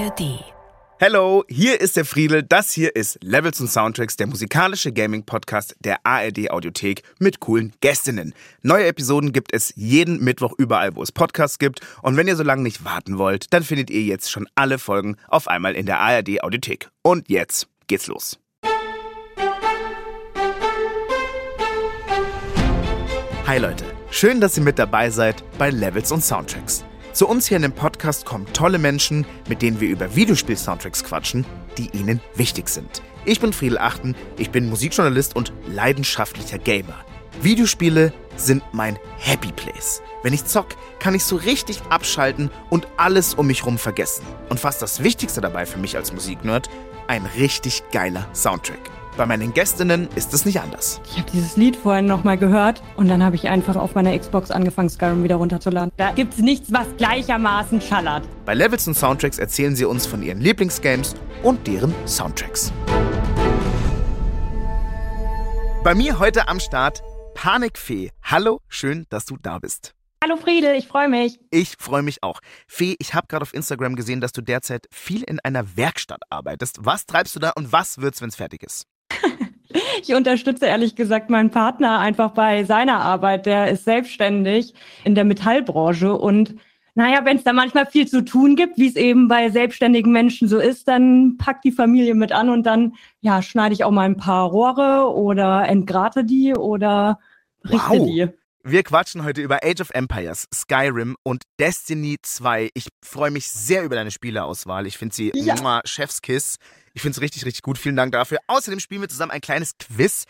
ARD. Hello, hier ist der Friedel. Das hier ist Levels und Soundtracks, der musikalische Gaming-Podcast der ARD Audiothek mit coolen Gästinnen. Neue Episoden gibt es jeden Mittwoch überall, wo es Podcasts gibt. Und wenn ihr so lange nicht warten wollt, dann findet ihr jetzt schon alle Folgen auf einmal in der ARD Audiothek. Und jetzt geht's los. Hi Leute, schön, dass ihr mit dabei seid bei Levels und Soundtracks. Zu uns hier in dem Podcast kommen tolle Menschen, mit denen wir über Videospiel-Soundtracks quatschen, die ihnen wichtig sind. Ich bin Friedel Achten, ich bin Musikjournalist und leidenschaftlicher Gamer. Videospiele sind mein Happy Place. Wenn ich zock, kann ich so richtig abschalten und alles um mich rum vergessen. Und fast das Wichtigste dabei für mich als Musiknerd, ein richtig geiler Soundtrack. Bei meinen Gästinnen ist es nicht anders. Ich habe dieses Lied vorhin nochmal gehört und dann habe ich einfach auf meiner Xbox angefangen, Skyrim wieder runterzuladen. Da gibt's nichts, was gleichermaßen schallert. Bei Levels und Soundtracks erzählen sie uns von ihren Lieblingsgames und deren Soundtracks. Bei mir heute am Start Panikfee. Hallo, schön, dass du da bist. Hallo Friedel, ich freue mich. Ich freue mich auch. Fee, ich habe gerade auf Instagram gesehen, dass du derzeit viel in einer Werkstatt arbeitest. Was treibst du da und was wird's, wenn's fertig ist? Ich unterstütze ehrlich gesagt meinen Partner einfach bei seiner Arbeit. Der ist selbstständig in der Metallbranche und naja, wenn es da manchmal viel zu tun gibt, wie es eben bei selbstständigen Menschen so ist, dann packt die Familie mit an und dann ja schneide ich auch mal ein paar Rohre oder entgrate die oder richte Wow. die. Wir quatschen heute über Age of Empires, Skyrim und Destiny 2. Ich freue mich sehr über deine Spieleauswahl. Ich finde sie Ja. Chefskiss. Ich finde es richtig, richtig gut. Vielen Dank dafür. Außerdem spielen wir zusammen ein kleines Quiz.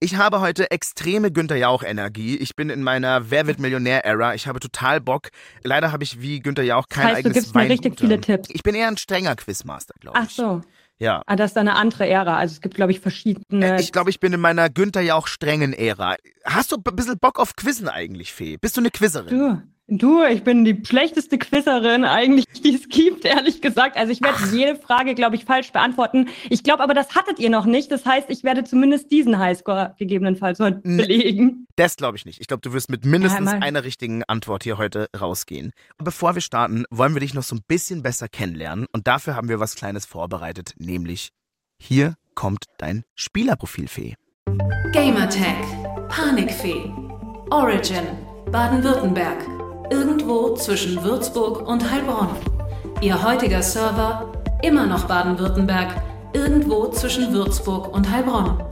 Ich habe heute extreme Günther Jauch-Energie. Ich bin in meiner Wer wird Millionär-Ära. Ich habe total Bock. Leider habe ich wie Günther Jauch kein Das heißt, du eigenes gibst mir richtig viele Tipps. Ich bin eher ein strenger Quizmaster, glaube ich. Ach so. Ja. Ah, das ist eine andere Ära. Also es gibt, glaube ich, verschiedene. Äh, Ich glaube, ich bin in meiner Günther Jauch strengen Ära. Hast du ein bisschen Bock auf Quizzen eigentlich, Fee? Bist du eine Quizzerin? Du, du, ich bin die schlechteste Quizzerin eigentlich, die es gibt, ehrlich gesagt. Also ich werde jede Frage, glaube ich, falsch beantworten. Ich glaube aber, das hattet ihr noch nicht. Das heißt, ich werde zumindest diesen Highscore gegebenenfalls heute Nee. belegen. Das glaube ich nicht. Ich glaube, du wirst mit mindestens Ja, einer richtigen Antwort hier heute rausgehen. Bevor wir starten, wollen wir dich noch so ein bisschen besser kennenlernen. Und dafür haben wir was Kleines vorbereitet, nämlich hier kommt dein Spielerprofil, Fee. Gamertag. Panikfee. Origin. Baden-Württemberg. Irgendwo zwischen Würzburg und Heilbronn. Ihr heutiger Server. Immer noch Baden-Württemberg. Irgendwo zwischen Würzburg und Heilbronn.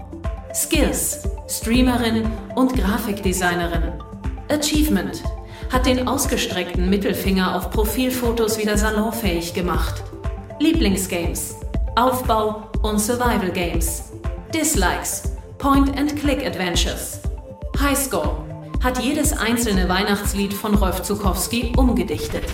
Skills. Streamerin und Grafikdesignerin. Achievement. Hat den ausgestreckten Mittelfinger auf Profilfotos wieder salonfähig gemacht. Lieblingsgames. Aufbau und Survival Games. Dislikes. Point-and-Click-Adventures. Highscore. Hat jedes einzelne Weihnachtslied von Rolf Zukowski umgedichtet.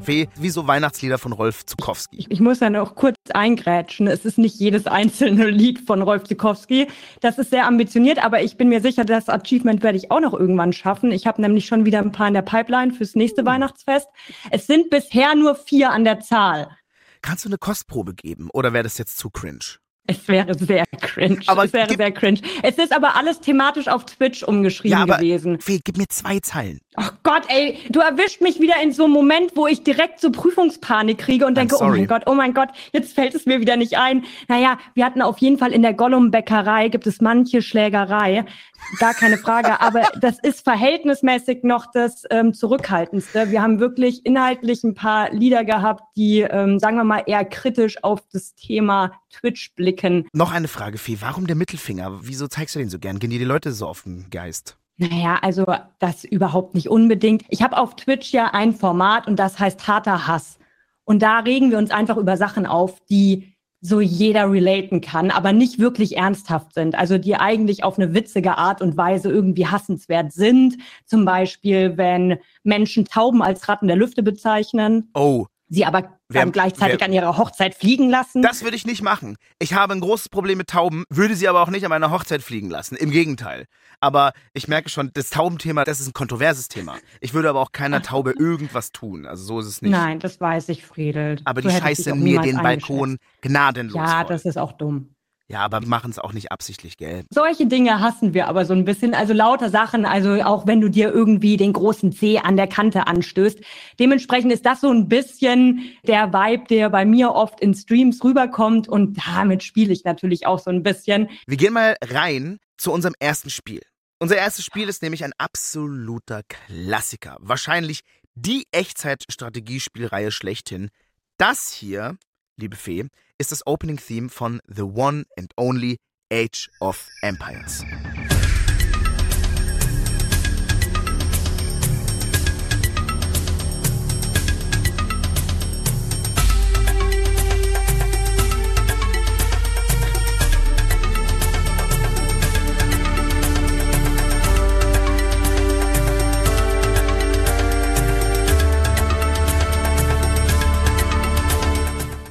Fee, wieso Weihnachtslieder von Rolf Zukowski? Ich, ich muss dann auch kurz eingrätschen. Es ist nicht jedes einzelne Lied von Rolf Zukowski. Das ist sehr ambitioniert, aber ich bin mir sicher, das Achievement werde ich auch noch irgendwann schaffen. Ich habe nämlich schon wieder ein paar in der Pipeline fürs nächste Weihnachtsfest. Es sind bisher nur vier an der Zahl. Kannst du eine Kostprobe geben oder wäre das jetzt zu cringe? Es wäre sehr cringe. Aber es wäre gib- sehr cringe. Es ist aber alles thematisch auf Twitch umgeschrieben Ja, aber gewesen. Fee, gib mir zwei Zeilen. Ach Gott, ey, du erwischt mich wieder in so einem Moment, wo ich direkt so Prüfungspanik kriege und I'm denke, oh sorry. mein Gott, oh mein Gott, jetzt fällt es mir wieder nicht ein. Naja, wir hatten auf jeden Fall in der Gollum-Bäckerei gibt es manche Schlägerei. Gar keine Frage, aber das ist verhältnismäßig noch das ähm, Zurückhaltendste. Wir haben wirklich inhaltlich ein paar Lieder gehabt, die, ähm, sagen wir mal, eher kritisch auf das Thema Twitch blicken. Noch eine Frage, Fee. Warum der Mittelfinger? Wieso zeigst du den so gern? Gehen dir die Leute so auf den Geist? Naja, also das überhaupt nicht unbedingt. Ich habe auf Twitch ja ein Format und das heißt harter Hass. Und da regen wir uns einfach über Sachen auf, die so jeder relaten kann, aber nicht wirklich ernsthaft sind. Also die eigentlich auf eine witzige Art und Weise irgendwie hassenswert sind. Zum Beispiel, wenn Menschen Tauben als Ratten der Lüfte bezeichnen, Oh, sie aber Wer- dann gleichzeitig wer- an ihrer Hochzeit fliegen lassen. Das würde ich nicht machen. Ich habe ein großes Problem mit Tauben, würde sie aber auch nicht an meiner Hochzeit fliegen lassen. Im Gegenteil. Aber ich merke schon, das Taubenthema, das ist ein kontroverses Thema. Ich würde aber auch keiner Taube irgendwas tun. Also so ist es nicht. Nein, das weiß ich, Friedel. Aber So die scheiße mir den. Balkon gnadenlos Ja, voll. das ist auch dumm. Ja, aber machen es auch nicht absichtlich, gell? Solche Dinge hassen wir aber so ein bisschen. Also lauter Sachen, also auch wenn du dir irgendwie den großen C an der Kante anstößt. Dementsprechend ist das so ein bisschen der Vibe, der bei mir oft in Streams rüberkommt und damit spiele ich natürlich auch so ein bisschen. Wir gehen mal rein zu unserem ersten Spiel. Unser erstes Spiel ist nämlich ein absoluter Klassiker. Wahrscheinlich die Echtzeit-Strategiespielreihe schlechthin. Das hier, liebe Fee, ist das Opening Theme von The One and Only Age of Empires.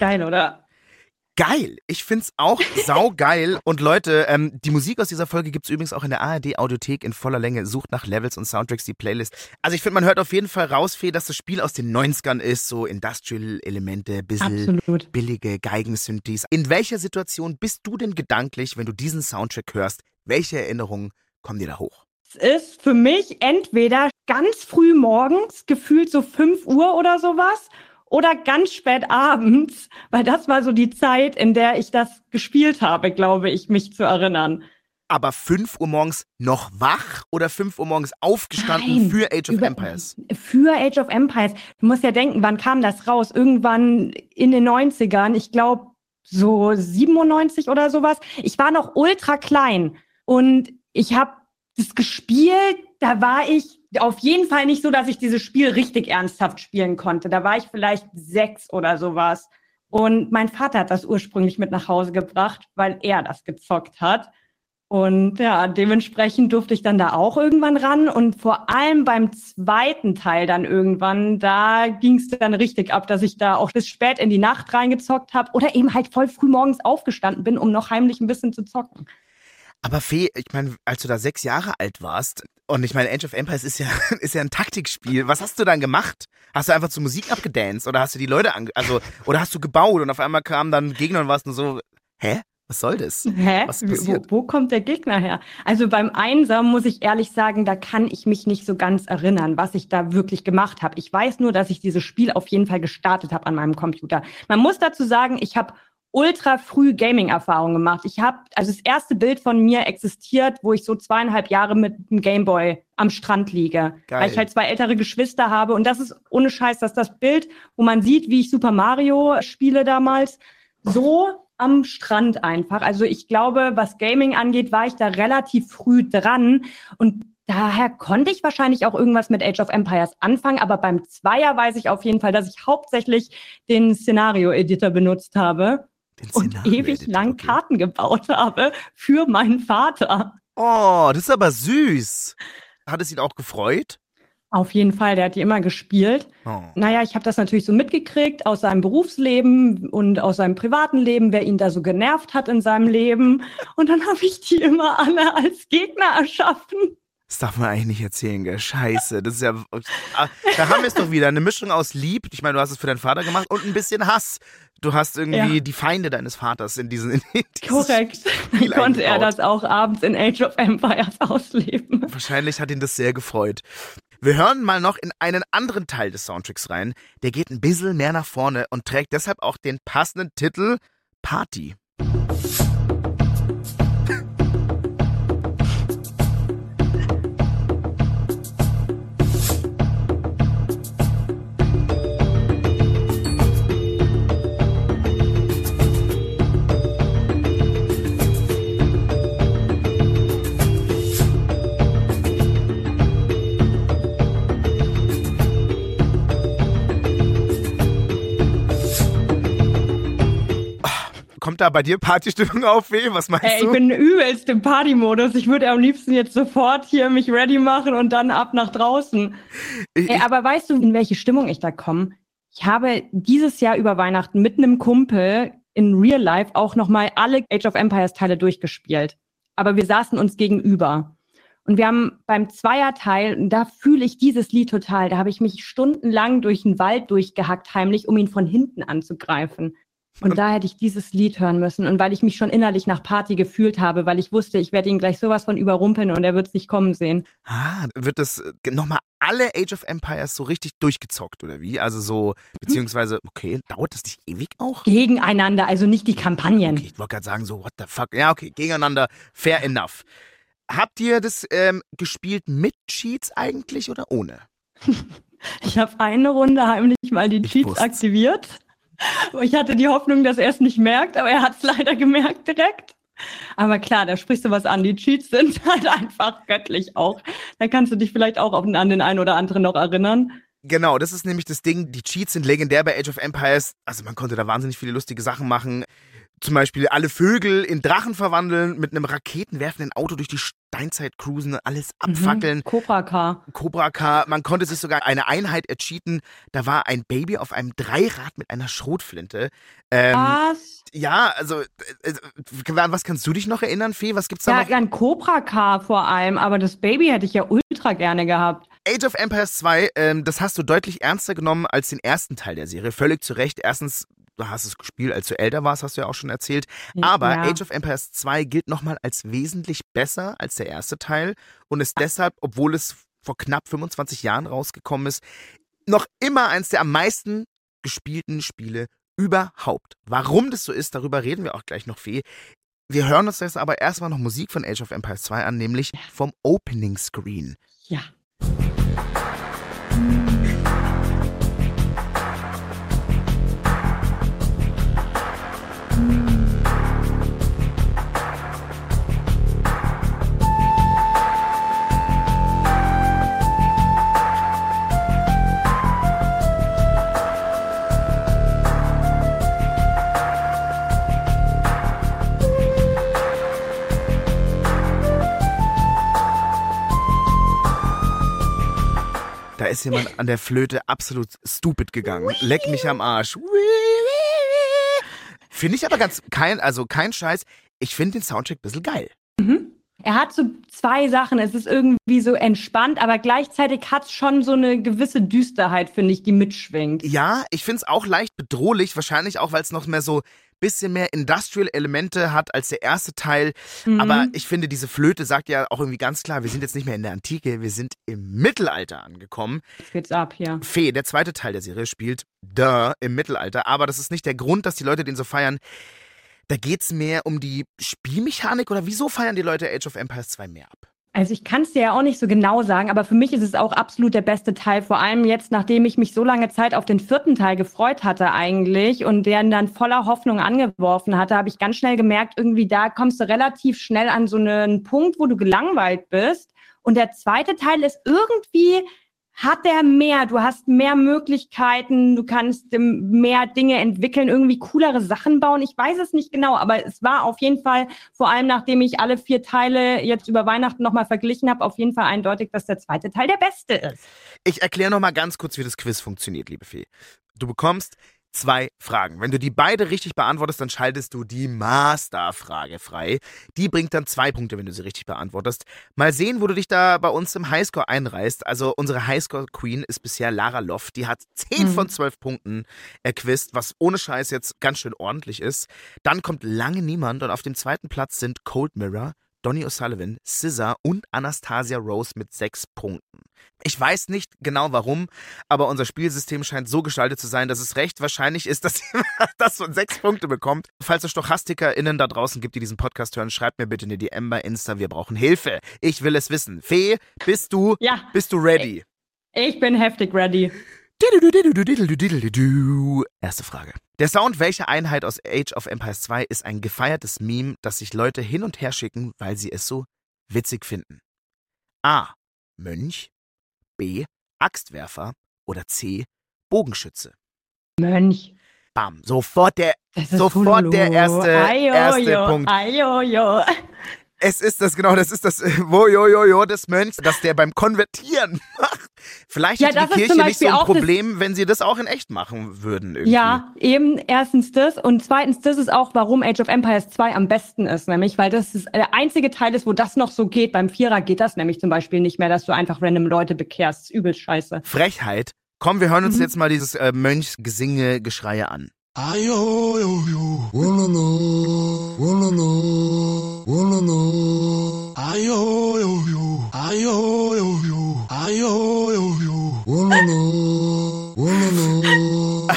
Geil, oder? Geil. Ich find's auch saugeil. Und Leute, ähm, die Musik aus dieser Folge gibt's übrigens auch in der ARD Audiothek in voller Länge. Sucht nach Levels und Soundtracks die Playlist. Also ich finde, man hört auf jeden Fall raus, Fee, dass das Spiel aus den 90ern ist. So Industrial-Elemente, bisschen Absolut. billige Geigensynthes. In welcher Situation bist du denn gedanklich, wenn du diesen Soundtrack hörst? Welche Erinnerungen kommen dir da hoch? Es ist für mich entweder ganz früh morgens, gefühlt so 5 Uhr oder sowas, oder ganz spät abends, weil das war so die Zeit, in der ich das gespielt habe, glaube ich, mich zu erinnern. Aber 5 Uhr morgens noch wach oder 5 Uhr morgens aufgestanden Nein, für Age of über- Empires? Für Age of Empires. Du musst ja denken, wann kam das raus? Irgendwann in den 90ern, ich glaube so 97 oder sowas. Ich war noch ultra klein und ich habe das gespielt, da war ich auf jeden Fall nicht so, dass ich dieses Spiel richtig ernsthaft spielen konnte. Da war ich vielleicht sechs oder sowas. Und mein Vater hat das ursprünglich mit nach Hause gebracht, weil er das gezockt hat. Und ja, dementsprechend durfte ich dann da auch irgendwann ran. Und vor allem beim zweiten Teil dann irgendwann, da ging es dann richtig ab, dass ich da auch bis spät in die Nacht reingezockt habe oder eben halt voll früh morgens aufgestanden bin, um noch heimlich ein bisschen zu zocken. Aber Fee, ich meine, als du da sechs Jahre alt warst, und ich meine, Age of Empires ist ja, ist ja ein Taktikspiel. Was hast du dann gemacht? Hast du einfach zur Musik abgedanced oder hast du die Leute ange also oder hast du gebaut und auf einmal kamen dann Gegner und warst nur so, hä? Was soll das? Hä? Was Wo, wo kommt der Gegner her? Also beim Einser muss ich ehrlich sagen, da kann ich mich nicht so ganz erinnern, was ich da wirklich gemacht habe. Ich weiß nur, dass ich dieses Spiel auf jeden Fall gestartet habe an meinem Computer. Man muss dazu sagen, ich habe ultra früh Gaming-Erfahrung gemacht. Ich habe, also das erste Bild von mir existiert, wo ich so zweieinhalb Jahre mit einem Gameboy am Strand liege. Geil. Weil ich halt zwei ältere Geschwister habe. Und das ist ohne Scheiß, dass das Bild, wo man sieht, wie ich Super Mario spiele damals, so am Strand einfach. Also ich glaube, was Gaming angeht, war ich da relativ früh dran. Und daher konnte ich wahrscheinlich auch irgendwas mit Age of Empires anfangen. Aber beim Zweier weiß ich auf jeden Fall, dass ich hauptsächlich den Szenario-Editor benutzt habe und Szenario ewig lang okay. Karten gebaut habe für meinen Vater. Oh, das ist aber süß. Hat es ihn auch gefreut? Auf jeden Fall, der hat die immer gespielt. Oh. Naja, ich habe das natürlich so mitgekriegt aus seinem Berufsleben und aus seinem privaten Leben, wer ihn da so genervt hat in seinem Leben. Und dann habe ich die immer alle als Gegner erschaffen. Das darf man eigentlich nicht erzählen, gell? Scheiße. Das ist ja. Ah, Da haben wir es doch wieder. Eine Mischung aus Lieb, ich meine, du hast es für deinen Vater gemacht, und ein bisschen Hass. Du hast irgendwie Ja. die Feinde deines Vaters in diesen. In Korrekt. Dann Spiel konnte er das auch abends in Age of Empires ausleben. Wahrscheinlich hat ihn das sehr gefreut. Wir hören mal noch in einen anderen Teil des Soundtracks rein. Der geht ein bisschen mehr nach vorne und trägt deshalb auch den passenden Titel Party. Da bei dir Partystimmung auf, weh? Was meinst Ey, ich du? bin übelst im Party-Modus. Ich würde am liebsten jetzt sofort hier mich ready machen und dann ab nach draußen. Ich, Ey, ich, aber weißt du, in welche Stimmung ich da komme? Ich habe dieses Jahr über Weihnachten mit einem Kumpel in Real Life auch nochmal alle Age of Empires Teile durchgespielt. Aber wir saßen uns gegenüber. Und wir haben beim Zweierteil, und da fühle ich dieses Lied total, da habe ich mich stundenlang durch den Wald durchgehackt, heimlich, um ihn von hinten anzugreifen. Und, da hätte ich dieses Lied hören müssen. Und weil ich mich schon innerlich nach Party gefühlt habe, weil ich wusste, ich werde ihn gleich sowas von überrumpeln und er wird es nicht kommen sehen. Ah, wird das äh, nochmal alle Age of Empires so richtig durchgezockt oder wie? Also so, beziehungsweise, okay, dauert das nicht ewig auch? Gegeneinander, also nicht die Kampagnen. Okay, ich wollte gerade sagen, so, what the fuck? Ja, okay, gegeneinander, fair enough. Habt ihr das ähm, gespielt mit Cheats eigentlich oder ohne? ich habe eine Runde heimlich mal die ich Cheats wusste. aktiviert. Ich hatte die Hoffnung, dass er es nicht merkt, aber er hat es leider gemerkt direkt. Aber klar, da sprichst du was an. Die Cheats sind halt einfach göttlich auch. Da kannst du dich vielleicht auch an den einen oder anderen noch erinnern. Genau, das ist nämlich das Ding. Die Cheats sind legendär bei Age of Empires. Also man konnte da wahnsinnig viele lustige Sachen machen zum Beispiel alle Vögel in Drachen verwandeln, mit einem raketenwerfenden Auto durch die Steinzeit cruisen, alles mhm. abfackeln. Mhm. Cobra Car. Cobra Car. Man konnte sich sogar eine Einheit ercheaten. Da war ein Baby auf einem Dreirad mit einer Schrotflinte. Ähm, was? Ja, also, äh, was kannst du dich noch erinnern, Fee? Was gibt's da ja, noch? Ja, ein Cobra Car vor allem, aber das Baby hätte ich ja ultra gerne gehabt. Age of Empires 2, ähm, das hast du deutlich ernster genommen als den ersten Teil der Serie. Völlig zu Recht. Erstens hast es gespielt, als du älter warst, hast du ja auch schon erzählt. Aber ja. Age of Empires 2 gilt nochmal als wesentlich besser als der erste Teil und ist deshalb, obwohl es vor knapp 25 Jahren rausgekommen ist, noch immer eins der am meisten gespielten Spiele überhaupt. Warum das so ist, darüber reden wir auch gleich noch viel. Wir hören uns jetzt aber erstmal noch Musik von Age of Empires 2 an, nämlich vom Opening Screen. Ja. Ist jemand an der Flöte absolut stupid gegangen. Leck mich am Arsch. Finde ich aber ganz kein, also kein Scheiß. Ich finde den Soundtrack ein bisschen geil. Mhm. Er hat so zwei Sachen. Es ist irgendwie so entspannt, aber gleichzeitig hat es schon so eine gewisse Düsterheit, finde ich, die mitschwingt. Ja, ich finde es auch leicht bedrohlich. Wahrscheinlich auch, weil es noch mehr so bisschen mehr Industrial-Elemente hat als der erste Teil. Mhm. Aber ich finde, diese Flöte sagt ja auch irgendwie ganz klar, wir sind jetzt nicht mehr in der Antike, wir sind im Mittelalter angekommen. Jetzt geht's ab hier. Fee, der zweite Teil der Serie, spielt Duh im Mittelalter. Aber das ist nicht der Grund, dass die Leute den so feiern. Da geht's mehr um die Spielmechanik oder wieso feiern die Leute Age of Empires 2 mehr ab? Also ich kann es dir ja auch nicht so genau sagen, aber für mich ist es auch absolut der beste Teil. Vor allem jetzt, nachdem ich mich so lange Zeit auf den vierten Teil gefreut hatte eigentlich und der dann voller Hoffnung angeworfen hatte, habe ich ganz schnell gemerkt, irgendwie da kommst du relativ schnell an so einen Punkt, wo du gelangweilt bist. Und der zweite Teil ist irgendwie hat der mehr. Du hast mehr Möglichkeiten, du kannst mehr Dinge entwickeln, irgendwie coolere Sachen bauen. Ich weiß es nicht genau, aber es war auf jeden Fall, vor allem nachdem ich alle vier Teile jetzt über Weihnachten nochmal verglichen habe, auf jeden Fall eindeutig, dass der zweite Teil der beste ist. Ich erkläre nochmal ganz kurz, wie das Quiz funktioniert, liebe Fee. Du bekommst zwei Fragen. Wenn du die beide richtig beantwortest, dann schaltest du die Masterfrage frei. Die bringt dann zwei Punkte, wenn du sie richtig beantwortest. Mal sehen, wo du dich da bei uns im Highscore einreißt. Also unsere Highscore-Queen ist bisher Lara Loft. Die hat 10 mhm. von 12 Punkten erquist, was ohne Scheiß jetzt ganz schön ordentlich ist. Dann kommt lange niemand und auf dem zweiten Platz sind Cold Mirror, Donny O'Sullivan, Scissor und Anastasia Rose mit sechs Punkten. Ich weiß nicht genau warum, aber unser Spielsystem scheint so gestaltet zu sein, dass es recht wahrscheinlich ist, dass das von sechs Punkte bekommt. Falls es StochastikerInnen da draußen gibt, die diesen Podcast hören, schreibt mir bitte eine DM bei Insta. Wir brauchen Hilfe. Ich will es wissen. Fee, bist du, ja. bist du ready? Ich bin heftig ready. Erste Frage. Der Sound welcher Einheit aus Age of Empires 2 ist ein gefeiertes Meme, das sich Leute hin und her schicken, weil sie es so witzig finden? A. Mönch. B. Axtwerfer. Oder C. Bogenschütze. Mönch. Bam. Sofort der, sofort der erste, erste Punkt. Ajojo. Es ist das, genau, das ist das äh, Wojojojo des Mönchs, das der beim Konvertieren macht. Vielleicht ja, hätte die Kirche nicht so ein Problem, wenn sie das auch in echt machen würden. Irgendwie. Ja, eben erstens das und zweitens das ist auch, warum Age of Empires 2 am besten ist, nämlich weil das ist der einzige Teil ist, wo das noch so geht. Beim Vierer geht das nämlich zum Beispiel nicht mehr, dass du einfach random Leute bekehrst. Übel scheiße. Frechheit. Komm, wir hören uns mhm. jetzt mal dieses äh, Mönchsgesinge, Geschreie an. Ayo, yo, yo. Wololo, wololo, wololo. Ayo, yo, yo. Wololo, wololo.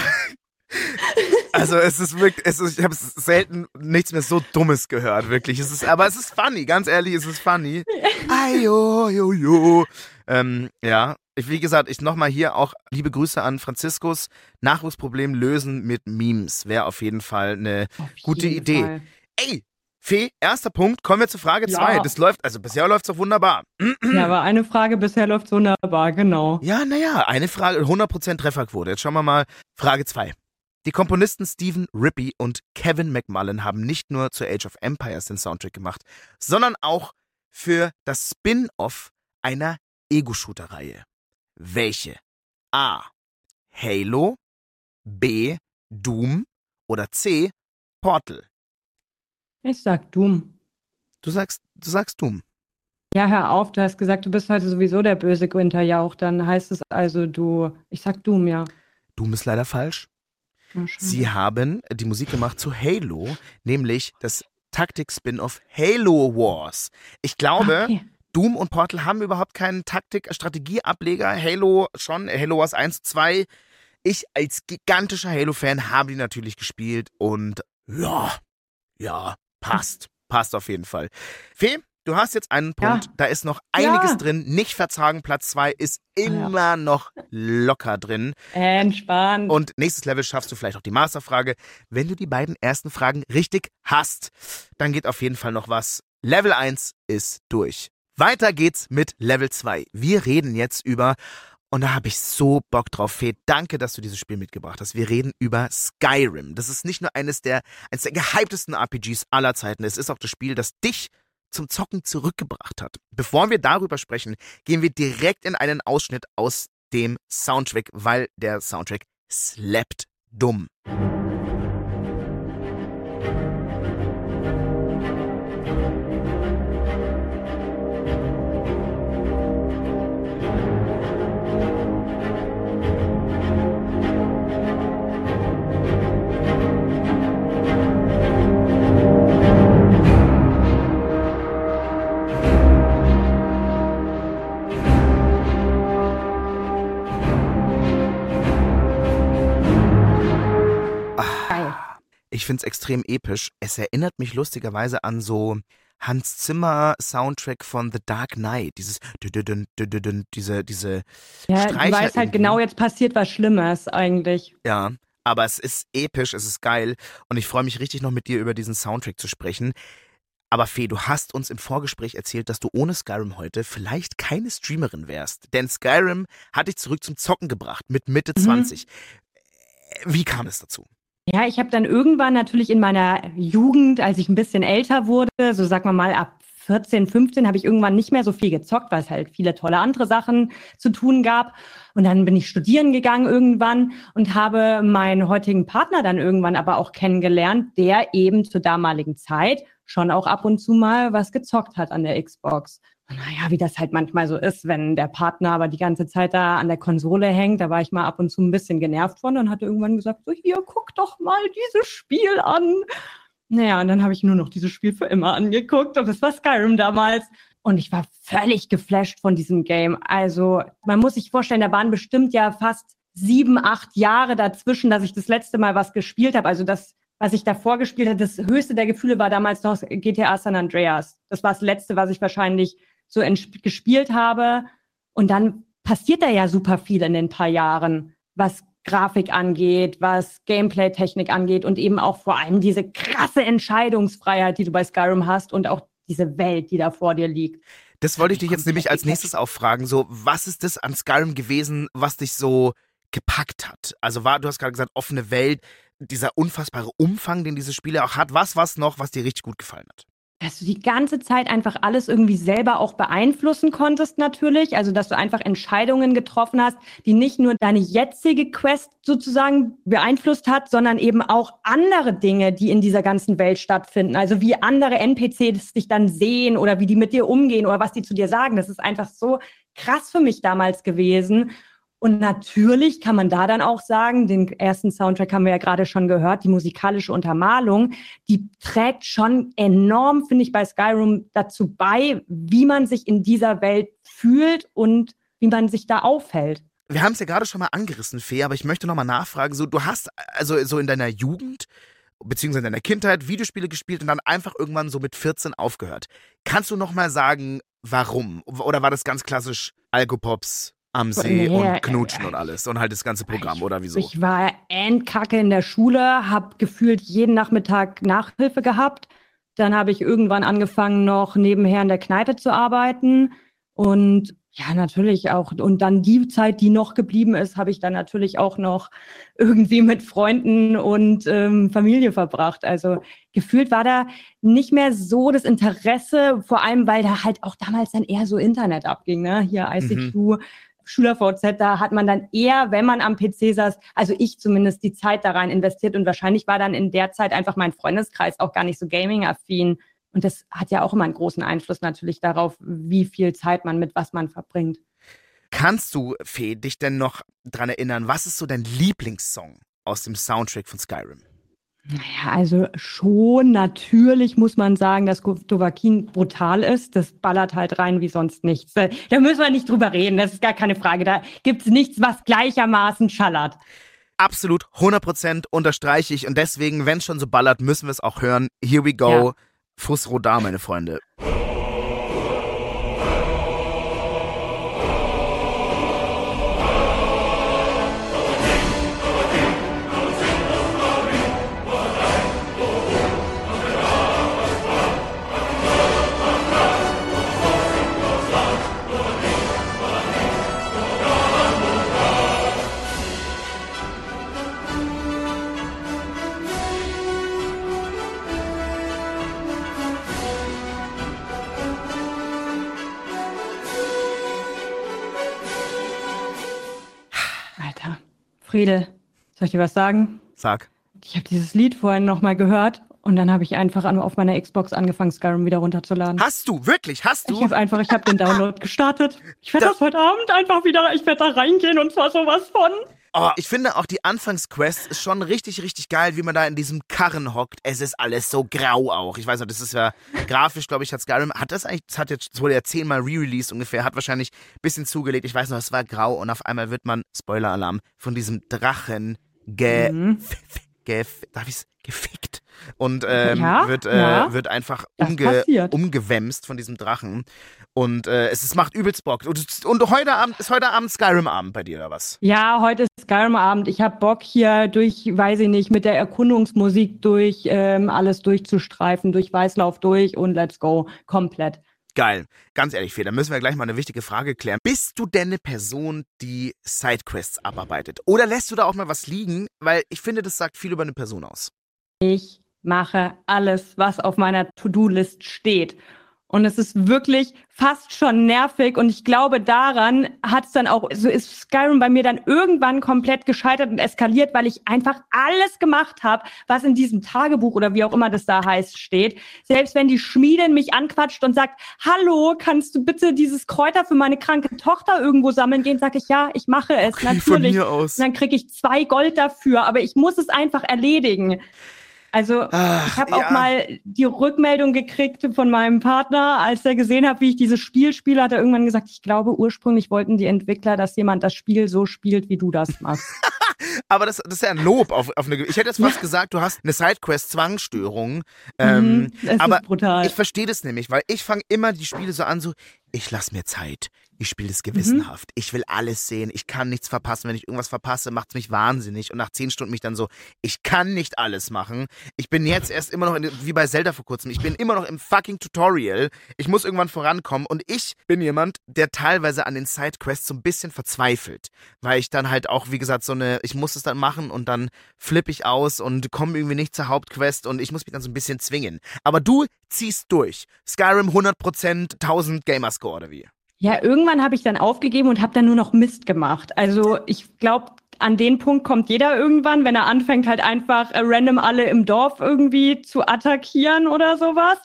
Also es ist wirklich, es ist, ich habe selten nichts mehr so Dummes gehört, wirklich. Es ist, aber es ist funny, ganz ehrlich, es ist funny. Ayo, yo, yo. Ähm, ja, ich, wie gesagt, ich nochmal hier auch liebe Grüße an Franziskus. Nachwuchsproblem lösen mit Memes wäre auf jeden Fall eine Auf gute Idee. Fall. Ey, Fee, erster Punkt. Kommen wir zu Frage Ja. zwei. Das läuft, also bisher läuft es doch wunderbar. Ja, aber eine Frage bisher läuft wunderbar, genau. Ja, naja, eine Frage, 100% Trefferquote. Jetzt schauen wir mal. Frage 2. Die Komponisten Stephen Rippey und Kevin McMullen haben nicht nur zu Age of Empires den Soundtrack gemacht, sondern auch für das Spin-off einer Ego-Shooter-Reihe. Welche? A. Halo, B. Doom oder C. Portal. Ich sag Doom. Du sagst, du sagst Doom. Ja, hör auf, du hast gesagt, du bist heute sowieso der böse Gwinterjauch. Dann heißt es also du. Ich sag Doom, ja. Doom ist leider falsch. Sie haben die Musik gemacht zu Halo, nämlich das Taktik-Spin-off Halo Wars. Ich glaube, Okay. Doom und Portal haben überhaupt keinen Taktik-Strategie-Ableger. Halo schon, Halo Wars 1, 2. Ich als gigantischer Halo-Fan habe die natürlich gespielt und ja, ja, passt. Passt auf jeden Fall. Fee, du hast jetzt einen Ja. Punkt. Da ist noch einiges Ja. drin. Nicht verzagen, Platz 2 ist ja. immer noch locker drin. Entspannt. Und nächstes Level schaffst du vielleicht auch die Masterfrage. Wenn du die beiden ersten Fragen richtig hast, dann geht auf jeden Fall noch was. Level 1 ist durch. Weiter geht's mit Level 2. Wir reden jetzt über, und da habe ich so Bock drauf, Fee, danke, dass du dieses Spiel mitgebracht hast. Wir reden über Skyrim. Das ist nicht nur eines der, eines der gehyptesten RPGs aller Zeiten. Es ist auch das Spiel, das dich zum Zocken zurückgebracht hat. Bevor wir darüber sprechen, gehen wir direkt in einen Ausschnitt aus dem Soundtrack, weil der Soundtrack slappt dumm. Ich finde es extrem episch. Es erinnert mich lustigerweise an so Hans Zimmer Soundtrack von The Dark Knight. Dieses diese, diese Ja, du Streicher weißt halt genau, jetzt passiert was Schlimmes eigentlich. Ja, aber es ist episch, es ist geil und ich freue mich richtig noch mit dir über diesen Soundtrack zu sprechen. Aber Fee, du hast uns im Vorgespräch erzählt, dass du ohne Skyrim heute vielleicht keine Streamerin wärst. Denn Skyrim hat dich zurück zum Zocken gebracht mit Mitte Mhm. 20. Wie kam es dazu? Ja, ich habe dann irgendwann natürlich in meiner Jugend, als ich ein bisschen älter wurde, so sagen wir mal ab 14, 15, habe ich irgendwann nicht mehr so viel gezockt, weil es halt viele tolle andere Sachen zu tun gab. Und dann bin ich studieren gegangen irgendwann und habe meinen heutigen Partner dann irgendwann aber auch kennengelernt, der eben zur damaligen Zeit schon auch ab und zu mal was gezockt hat an der Xbox. Naja, wie das halt manchmal so ist, wenn der Partner aber die ganze Zeit da an der Konsole hängt, da war ich mal ab und zu ein bisschen genervt von und hatte irgendwann gesagt, so hier, guck doch mal dieses Spiel an. Naja, und dann habe ich nur noch dieses Spiel für immer angeguckt und das war Skyrim damals. Und ich war völlig geflasht von diesem Game. Also man muss sich vorstellen, da waren bestimmt ja fast sieben, acht Jahre dazwischen, dass ich das letzte Mal was gespielt habe. Also das, was ich davor gespielt habe, das höchste der Gefühle war damals noch GTA San Andreas. Das war das letzte, was ich wahrscheinlich so gespielt habe. Und dann passiert da ja super viel in den paar Jahren, was Grafik angeht, was Gameplay-Technik angeht und eben auch vor allem diese krasse Entscheidungsfreiheit, die du bei Skyrim hast und auch diese Welt, die da vor dir liegt. Das wollte ich dich jetzt nämlich als nächstes auch fragen. So, was ist das an Skyrim gewesen, was dich so gepackt hat? Also war, du hast gerade gesagt, offene Welt, dieser unfassbare Umfang, den diese Spiele auch hat. Was was noch, was dir richtig gut gefallen hat? Dass du die ganze Zeit einfach alles irgendwie selber auch beeinflussen konntest natürlich. Also, dass du einfach Entscheidungen getroffen hast, die nicht nur deine jetzige Quest sozusagen beeinflusst hat, sondern eben auch andere Dinge, die in dieser ganzen Welt stattfinden. Also, wie andere NPCs dich dann sehen oder wie die mit dir umgehen oder was die zu dir sagen. Das ist einfach so krass für mich damals gewesen. Und natürlich kann man da dann auch sagen, den ersten Soundtrack haben wir ja gerade schon gehört, die musikalische Untermalung, die trägt schon enorm, finde ich, bei Skyrim dazu bei, wie man sich in dieser Welt fühlt und wie man sich da aufhält. Wir haben es ja gerade schon mal angerissen, Fee, aber ich möchte nochmal nachfragen. So, du hast also so in deiner Jugend beziehungsweise in deiner Kindheit Videospiele gespielt und dann einfach irgendwann so mit 14 aufgehört. Kannst du nochmal sagen, warum? Oder war das ganz klassisch Alkopops, am See Nee, und Knutschen und alles und halt das ganze Programm oder wieso? Ich war endkacke in der Schule, habe gefühlt jeden Nachmittag Nachhilfe gehabt. Dann habe ich irgendwann angefangen, noch nebenher in der Kneipe zu arbeiten. Und ja, natürlich auch. Und dann die Zeit, die noch geblieben ist, habe ich dann natürlich auch noch irgendwie mit Freunden und ähm, Familie verbracht. Also gefühlt war da nicht mehr so das Interesse, vor allem weil da halt auch damals dann eher so Internet abging, ne? Hier ICQ. SchülerVZ, da hat man dann eher, wenn man am PC saß, also ich zumindest die Zeit da rein investiert und wahrscheinlich war dann in der Zeit einfach mein Freundeskreis auch gar nicht so gaming-affin. Und das hat ja auch immer einen großen Einfluss natürlich darauf, wie viel Zeit man mit was man verbringt. Kannst du, Fee, dich denn noch dran erinnern, was ist so dein Lieblingssong aus dem Soundtrack von Skyrim? Naja, also schon natürlich muss man sagen, dass Dovahkiin brutal ist. Das ballert halt rein wie sonst nichts. Da da müssen wir nicht drüber reden, das ist gar keine Frage. Da gibt's nichts, was gleichermaßen schallert. Absolut, 100% unterstreiche ich und deswegen, wenn es schon so ballert, müssen wir es auch hören. Here we go. Ja. Fuss Rodar, meine Freunde. Friede, soll ich dir was sagen? Sag. Ich habe dieses Lied vorhin nochmal gehört und dann habe ich einfach an, auf meiner Xbox angefangen, Skyrim wieder runterzuladen. Hast du, wirklich, hast Ich du? habe einfach, ich habe den Download gestartet. Ich werde Da- das heute Abend einfach wieder, ich werde da reingehen und zwar sowas von. Oh, ich finde auch die Anfangsquest ist schon richtig, richtig geil, wie man da in diesem Karren hockt. Es ist alles so grau auch. Ich weiß noch, das ist ja grafisch, glaube ich, hat Skyrim, hat das eigentlich, das hat jetzt, das wurde ja zehnmal re-released ungefähr, hat wahrscheinlich ein bisschen zugelegt. Ich weiß noch, es war grau und auf einmal wird man, Spoiler-Alarm, von diesem Drachen ge, Mhm. ge darf ich's, gefickt. Und ähm, Ja, wird, äh, ja. wird einfach umge umgewämst von diesem Drachen. Und äh, es, es macht übelst Bock. Und, und heute Abend ist heute Abend Skyrim-Abend bei dir, oder was? Ja, heute ist Skyrim-Abend. Ich habe Bock hier durch, weiß ich nicht, mit der Erkundungsmusik durch ähm, alles durchzustreifen, durch Weißlauf durch und let's go, komplett. Geil. Ganz ehrlich, Fee, da müssen wir gleich mal eine wichtige Frage klären. Bist du denn eine Person, die Sidequests abarbeitet? Oder lässt du da auch mal was liegen? Weil ich finde, das sagt viel über eine Person aus. Ich mache alles, was auf meiner To-Do-List steht. Und es ist wirklich fast schon nervig. Und ich glaube, daran hat es dann auch, so ist Skyrim bei mir dann irgendwann komplett gescheitert und eskaliert, weil ich einfach alles gemacht habe, was in diesem Tagebuch oder wie auch immer das da heißt, steht. Selbst wenn die Schmiedin mich anquatscht und sagt, hallo, kannst du bitte dieses Kräuter für meine kranke Tochter irgendwo sammeln gehen, sage ich, ja, ich mache es, natürlich. aus. Und dann kriege ich zwei Gold dafür, aber ich muss es einfach erledigen. Also Ach, ich habe auch ja. mal die Rückmeldung gekriegt von meinem Partner, als er gesehen hat, wie ich dieses Spiel spiele, hat er irgendwann gesagt, ich glaube, ursprünglich wollten die Entwickler, dass jemand das Spiel so spielt, wie du das machst. Aber das, das ist ja ein Lob auf, auf eine. Ich hätte jetzt fast gesagt, du hast eine Sidequest-Zwangsstörung. Ähm, Mhm, aber ist brutal. ich verstehe das nämlich, weil ich fange immer die Spiele so an, so, ich lasse mir Zeit. Ich spiele das gewissenhaft. Ich will alles sehen. Ich kann nichts verpassen. Wenn ich irgendwas verpasse, macht es mich wahnsinnig. Und nach zehn Stunden mich dann so, ich kann nicht alles machen. Ich bin jetzt erst immer noch, in, wie bei Zelda vor kurzem, ich bin immer noch im fucking Tutorial. Ich muss irgendwann vorankommen. Und ich bin jemand, der teilweise an den Sidequests so ein bisschen verzweifelt. Weil ich dann halt auch, wie gesagt, so eine, ich muss es dann machen und dann flippe ich aus und komme irgendwie nicht zur Hauptquest und ich muss mich dann so ein bisschen zwingen. Aber du ziehst durch. Skyrim 100%, 1000 Gamerscore oder wie? Ja, irgendwann habe ich dann aufgegeben und habe dann nur noch Mist gemacht. Also ich glaube, an den Punkt kommt jeder irgendwann, wenn er anfängt, halt einfach äh, random alle im Dorf irgendwie zu attackieren oder sowas.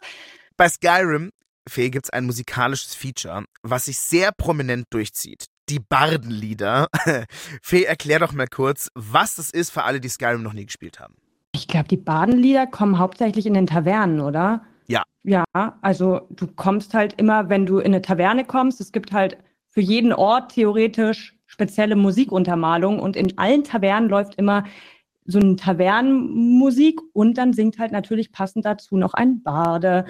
Bei Skyrim, Fee, gibt es ein musikalisches Feature, was sich sehr prominent durchzieht. die Bardenlieder. Fee, erklär doch mal kurz, was das ist für alle, die Skyrim noch nie gespielt haben. Ich glaube, die Badenlieder kommen hauptsächlich in den Tavernen, oder? Ja. Ja, also du kommst halt immer, wenn du in eine Taverne kommst, es gibt halt für jeden Ort theoretisch spezielle Musikuntermalung und in allen Tavernen läuft immer so eine Tavernenmusik und dann singt halt natürlich passend dazu noch ein Barde.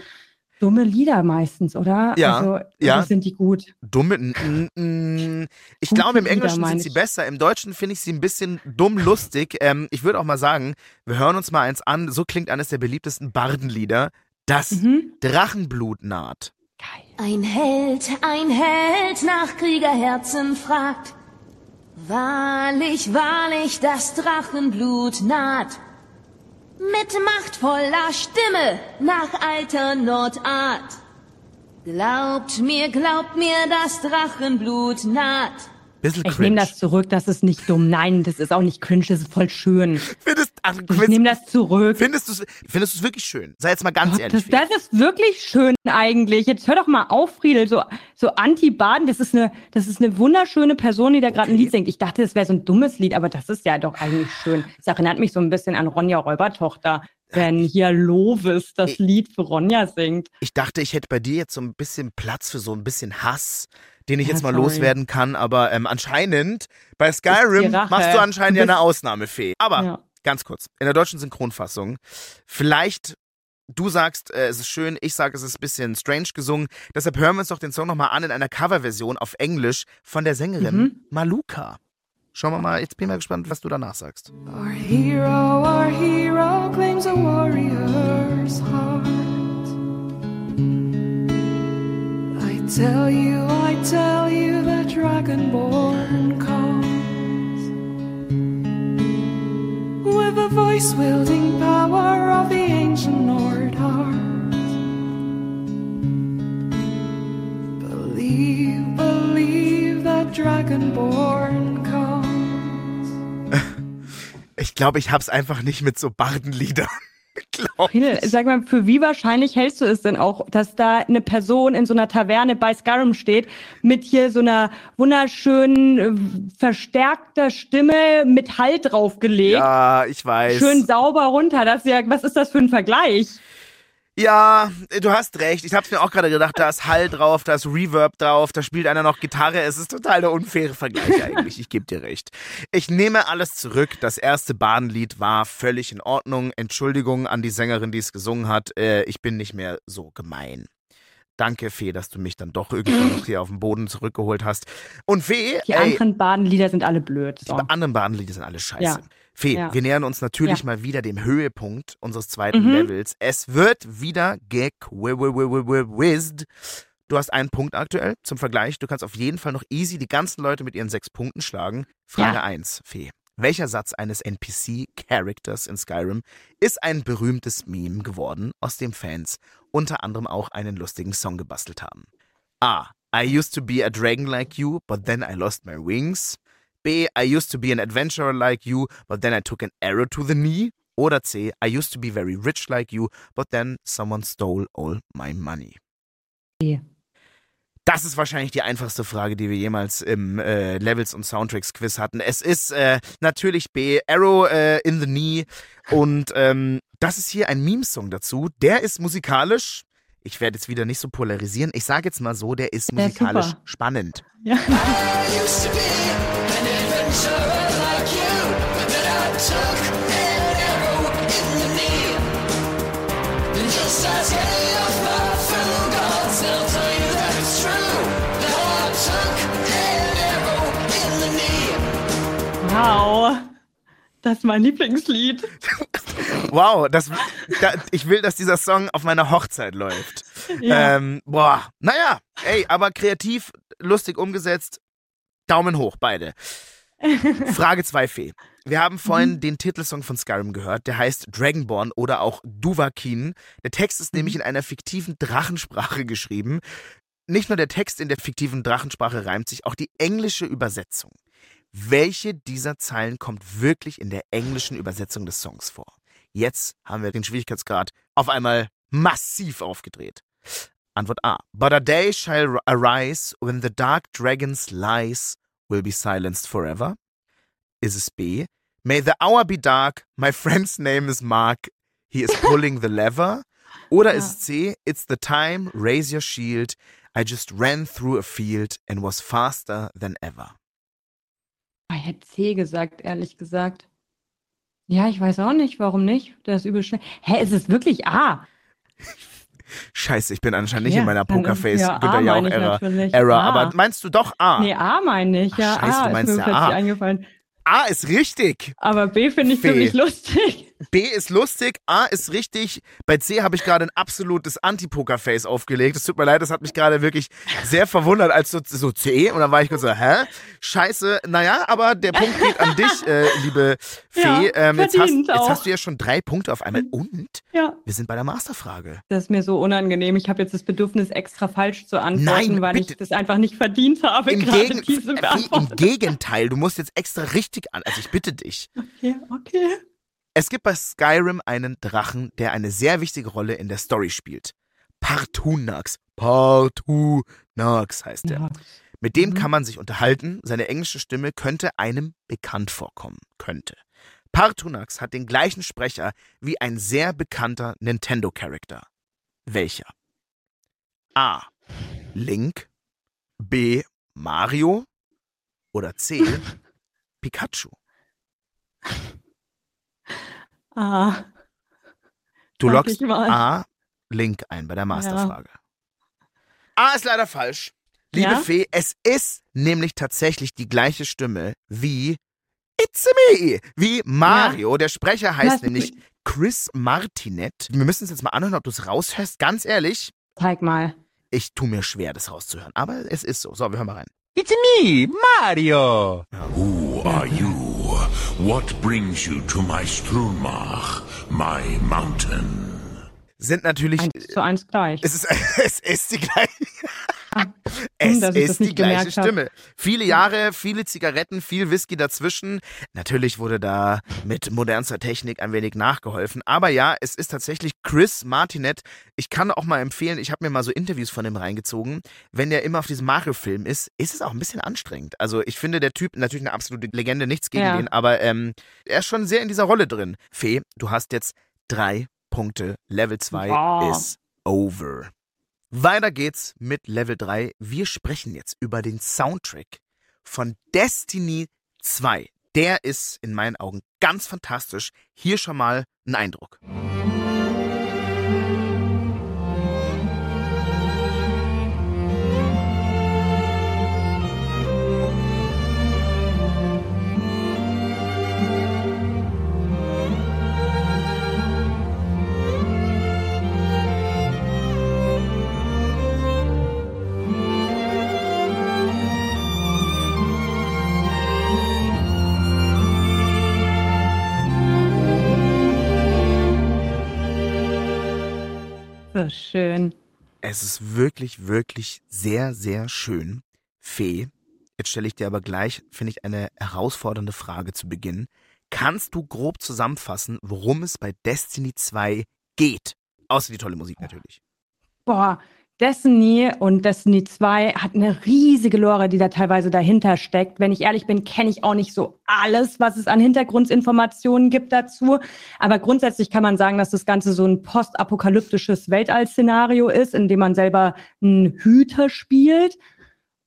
Dumme Lieder meistens, oder? Ja, Also, ja. also sind die gut. Dumme. n- n- Ich Gute glaube, im Lieder, Englischen meine sind sie ich. besser. Im Deutschen finde ich sie ein bisschen dumm lustig. Ähm, ich würde auch mal sagen, wir hören uns mal eins an. So klingt eines der beliebtesten Bardenlieder. Das Mhm. Drachenblut naht. Geil. Ein Held, ein Held nach Kriegerherzen fragt. Wahrlich, wahrlich, das Drachenblut naht. Mit machtvoller Stimme nach alter Nordart. Glaubt mir, glaubt mir, das Drachenblut naht. Bisschen Ich nehme das zurück, das ist nicht dumm. Nein, das ist auch nicht cringe, das ist voll schön. Findest, ach, Ich nehme das zurück. findest du es findest du's wirklich schön? Sei jetzt mal ganz Gott, ehrlich. das, das ist wirklich schön eigentlich. Jetzt hör doch mal auf, Friedel. So, so Anti-Baden, das ist eine, das ist eine wunderschöne Person, die da gerade ein Okay. Lied singt. Ich dachte, das wäre so ein dummes Lied, aber das ist ja doch eigentlich schön. Das erinnert mich so ein bisschen an Ronja Räubertochter, wenn hier Lovis das Ich- Lied für Ronja singt. Ich dachte, ich hätte bei dir jetzt so ein bisschen Platz für so ein bisschen Hass, den ich Ja, jetzt mal sorry. loswerden kann, aber ähm, anscheinend bei Skyrim machst du anscheinend Du ja eine Ausnahmefee. Aber Ja. ganz kurz, in der deutschen Synchronfassung, vielleicht du sagst, äh, es ist schön, ich sage, es ist ein bisschen strange gesungen, deshalb hören wir uns doch den Song nochmal an in einer Coverversion auf Englisch von der Sängerin Mhm. Maluka. Schauen wir mal, jetzt bin ich mal gespannt, was du danach sagst. Our hero, our hero claims a warrior's heart. I tell you, tell you, the dragonborn calls. With the voice wielding power of the ancient Nord heart. Believe, believe that dragonborn comes. Ich glaube, ich hab's einfach nicht mit so Bardenliedern. Friedel, sag mal, für wie wahrscheinlich hältst du es denn auch, dass da eine Person in so einer Taverne bei Skyrim steht, mit hier so einer wunderschönen, äh, verstärkter Stimme mit Halt draufgelegt? Ja, ich weiß. Schön sauber runter. Das ist ja, was ist das für ein Vergleich? Ja, du hast recht. Ich hab's mir auch gerade gedacht, da ist Hall drauf, da ist Reverb drauf, da spielt einer noch Gitarre. Es ist total der unfaire Vergleich eigentlich. Ich gebe dir recht. Ich nehme alles zurück. Das erste Badenlied war völlig in Ordnung. Entschuldigung an die Sängerin, die es gesungen hat. Äh, ich bin nicht mehr so gemein. Danke, Fee, dass du mich dann doch irgendwann noch hier auf den Boden zurückgeholt hast. Und Fee, Die ey, anderen Badenlieder sind alle blöd. So. die anderen Badenlieder sind alle scheiße. Ja. Fee, Ja. wir nähern uns natürlich Ja. mal wieder dem Höhepunkt unseres zweiten Mhm. Levels. Es wird wieder gequizzt. Du hast einen Punkt aktuell zum Vergleich. Du kannst auf jeden Fall noch easy die ganzen Leute mit ihren sechs Punkten schlagen. Frage Ja. 1, Fee. Welcher Satz eines NPC-Characters in Skyrim ist ein berühmtes Meme geworden, aus dem Fans unter anderem auch einen lustigen Song gebastelt haben? A. I used to be a dragon like you, but then I lost my wings. B. I used to be an adventurer like you, but then I took an arrow to the knee. Oder C. I used to be very rich like you, but then someone stole all my money. B. Das ist wahrscheinlich die einfachste Frage, die wir jemals im äh, Levels und Soundtracks Quiz hatten. Es ist äh, natürlich B, Arrow äh, in the Knee. Und ähm, das ist hier ein Meme-Song dazu. Der ist musikalisch. Ich werde jetzt wieder nicht so polarisieren. Ich sage jetzt mal so, der ist musikalisch super. spannend. Ja. Wow. Das ist mein Lieblingslied. Wow, das, da, ich will, dass dieser Song auf meiner Hochzeit läuft. Ja. Ähm, boah, naja, ey, aber kreativ, lustig umgesetzt. Daumen hoch, beide. Frage 2, Fee. Wir haben vorhin den Titelsong von Skyrim gehört, der heißt Dragonborn oder auch Duvakin. Der Text ist nämlich in einer fiktiven Drachensprache geschrieben. Nicht nur der Text in der fiktiven Drachensprache reimt sich, auch die englische Übersetzung. Welche dieser Zeilen kommt wirklich in der englischen Übersetzung des Songs vor? Jetzt haben wir den Schwierigkeitsgrad auf einmal massiv aufgedreht. Antwort A. But a day shall arise when the dark dragon's lies will be silenced forever? Ist es B? May the hour be dark, my friend's name is Mark, he is pulling the lever? Oder ist es C? It's the time, raise your shield, I just ran through a field and was faster than ever. Ich hätte C gesagt, ehrlich gesagt. Ja, ich weiß auch nicht, warum nicht. Der ist übel schnell. Hä, ist es wirklich A? Scheiße, ich bin anscheinend nicht Ja, in meiner Pokerface. ja, Günther A Jauch meine ich Error. Error. A. Aber meinst du doch A? Nee, A meine ich, Ach, ja. scheiße, A du meinst ist mir ja plötzlich A. eingefallen. A ist richtig. Aber B finde ich Fee. ziemlich lustig. B ist lustig, A ist richtig. Bei C habe ich gerade ein absolutes Anti-Poker-Face aufgelegt. Es tut mir leid, das hat mich gerade wirklich sehr verwundert, als so, so C. Und dann war ich kurz so, hä? Scheiße. Naja, aber der Punkt geht an dich, äh, liebe Fee. Ja, ähm, jetzt, hast, jetzt hast du ja schon drei Punkte auf einmal. Und Ja. wir sind bei der Masterfrage. Das ist mir so unangenehm. Ich habe jetzt das Bedürfnis, extra falsch zu antworten, Nein, weil bitte. ich das einfach nicht verdient habe, Im, Gegen Im. Gegenteil, du musst jetzt extra richtig an. Also ich bitte dich. Okay, okay. Es gibt bei Skyrim einen Drachen, der eine sehr wichtige Rolle in der Story spielt. Partunax. Partunax heißt er. Ja. Mit dem Mhm. kann man sich unterhalten. Seine englische Stimme könnte einem bekannt vorkommen. Könnte. Partunax hat den gleichen Sprecher wie ein sehr bekannter Nintendo-Charakter. Welcher? A. Link. B. Mario. Oder C. Pikachu. Ah, Du loggst mal. A. Link ein bei der Masterfrage. A ist leider falsch. Liebe Ja? Fee, es ist nämlich tatsächlich die gleiche Stimme wie It's me, wie Mario. Der Sprecher heißt Lass nämlich Chris Martinet. Wir müssen es jetzt mal anhören, ob du es raushörst. Ganz ehrlich, zeig mal. ich tue mir schwer, das rauszuhören. Aber es ist so. So, wir hören mal rein. It's me, Mario. Who are you? What brings you to my Strunmach, my mountain? Sind natürlich. Eins zu eins gleich. Es ist, es ist die gleiche. Ah, Es ist die gleiche hab. Stimme. Viele Jahre, viele Zigaretten, viel Whisky dazwischen. Natürlich wurde da mit modernster Technik ein wenig nachgeholfen. Aber ja, es ist tatsächlich Chris Martinet. Ich kann auch mal empfehlen, ich habe mir mal so Interviews von ihm reingezogen. Wenn er immer auf diesem Mario-Film ist, ist es auch ein bisschen anstrengend. Also ich finde, der Typ, natürlich eine absolute Legende, nichts gegen Ja. den, aber ähm, er ist schon sehr in dieser Rolle drin. Fee, du hast jetzt drei Punkte. Level 2 Wow. ist over. Weiter geht's mit Level 3. Wir sprechen jetzt über den Soundtrack von Destiny 2. Der ist in meinen Augen ganz fantastisch. Hier schon mal ein Eindruck. So schön. Es ist wirklich, wirklich sehr, sehr schön. Fee, jetzt stelle ich dir aber gleich, finde ich, eine herausfordernde Frage zu Beginn. Kannst du grob zusammenfassen, worum es bei Destiny 2 geht? Außer die tolle Musik natürlich. Boah, Destiny und Destiny 2 hat eine riesige Lore, die da teilweise dahinter steckt. Wenn ich ehrlich bin, kenne ich auch nicht so alles, was es an Hintergrundinformationen gibt dazu. Aber grundsätzlich kann man sagen, dass das Ganze so ein postapokalyptisches Weltall-Szenario ist, in dem man selber einen Hüter spielt.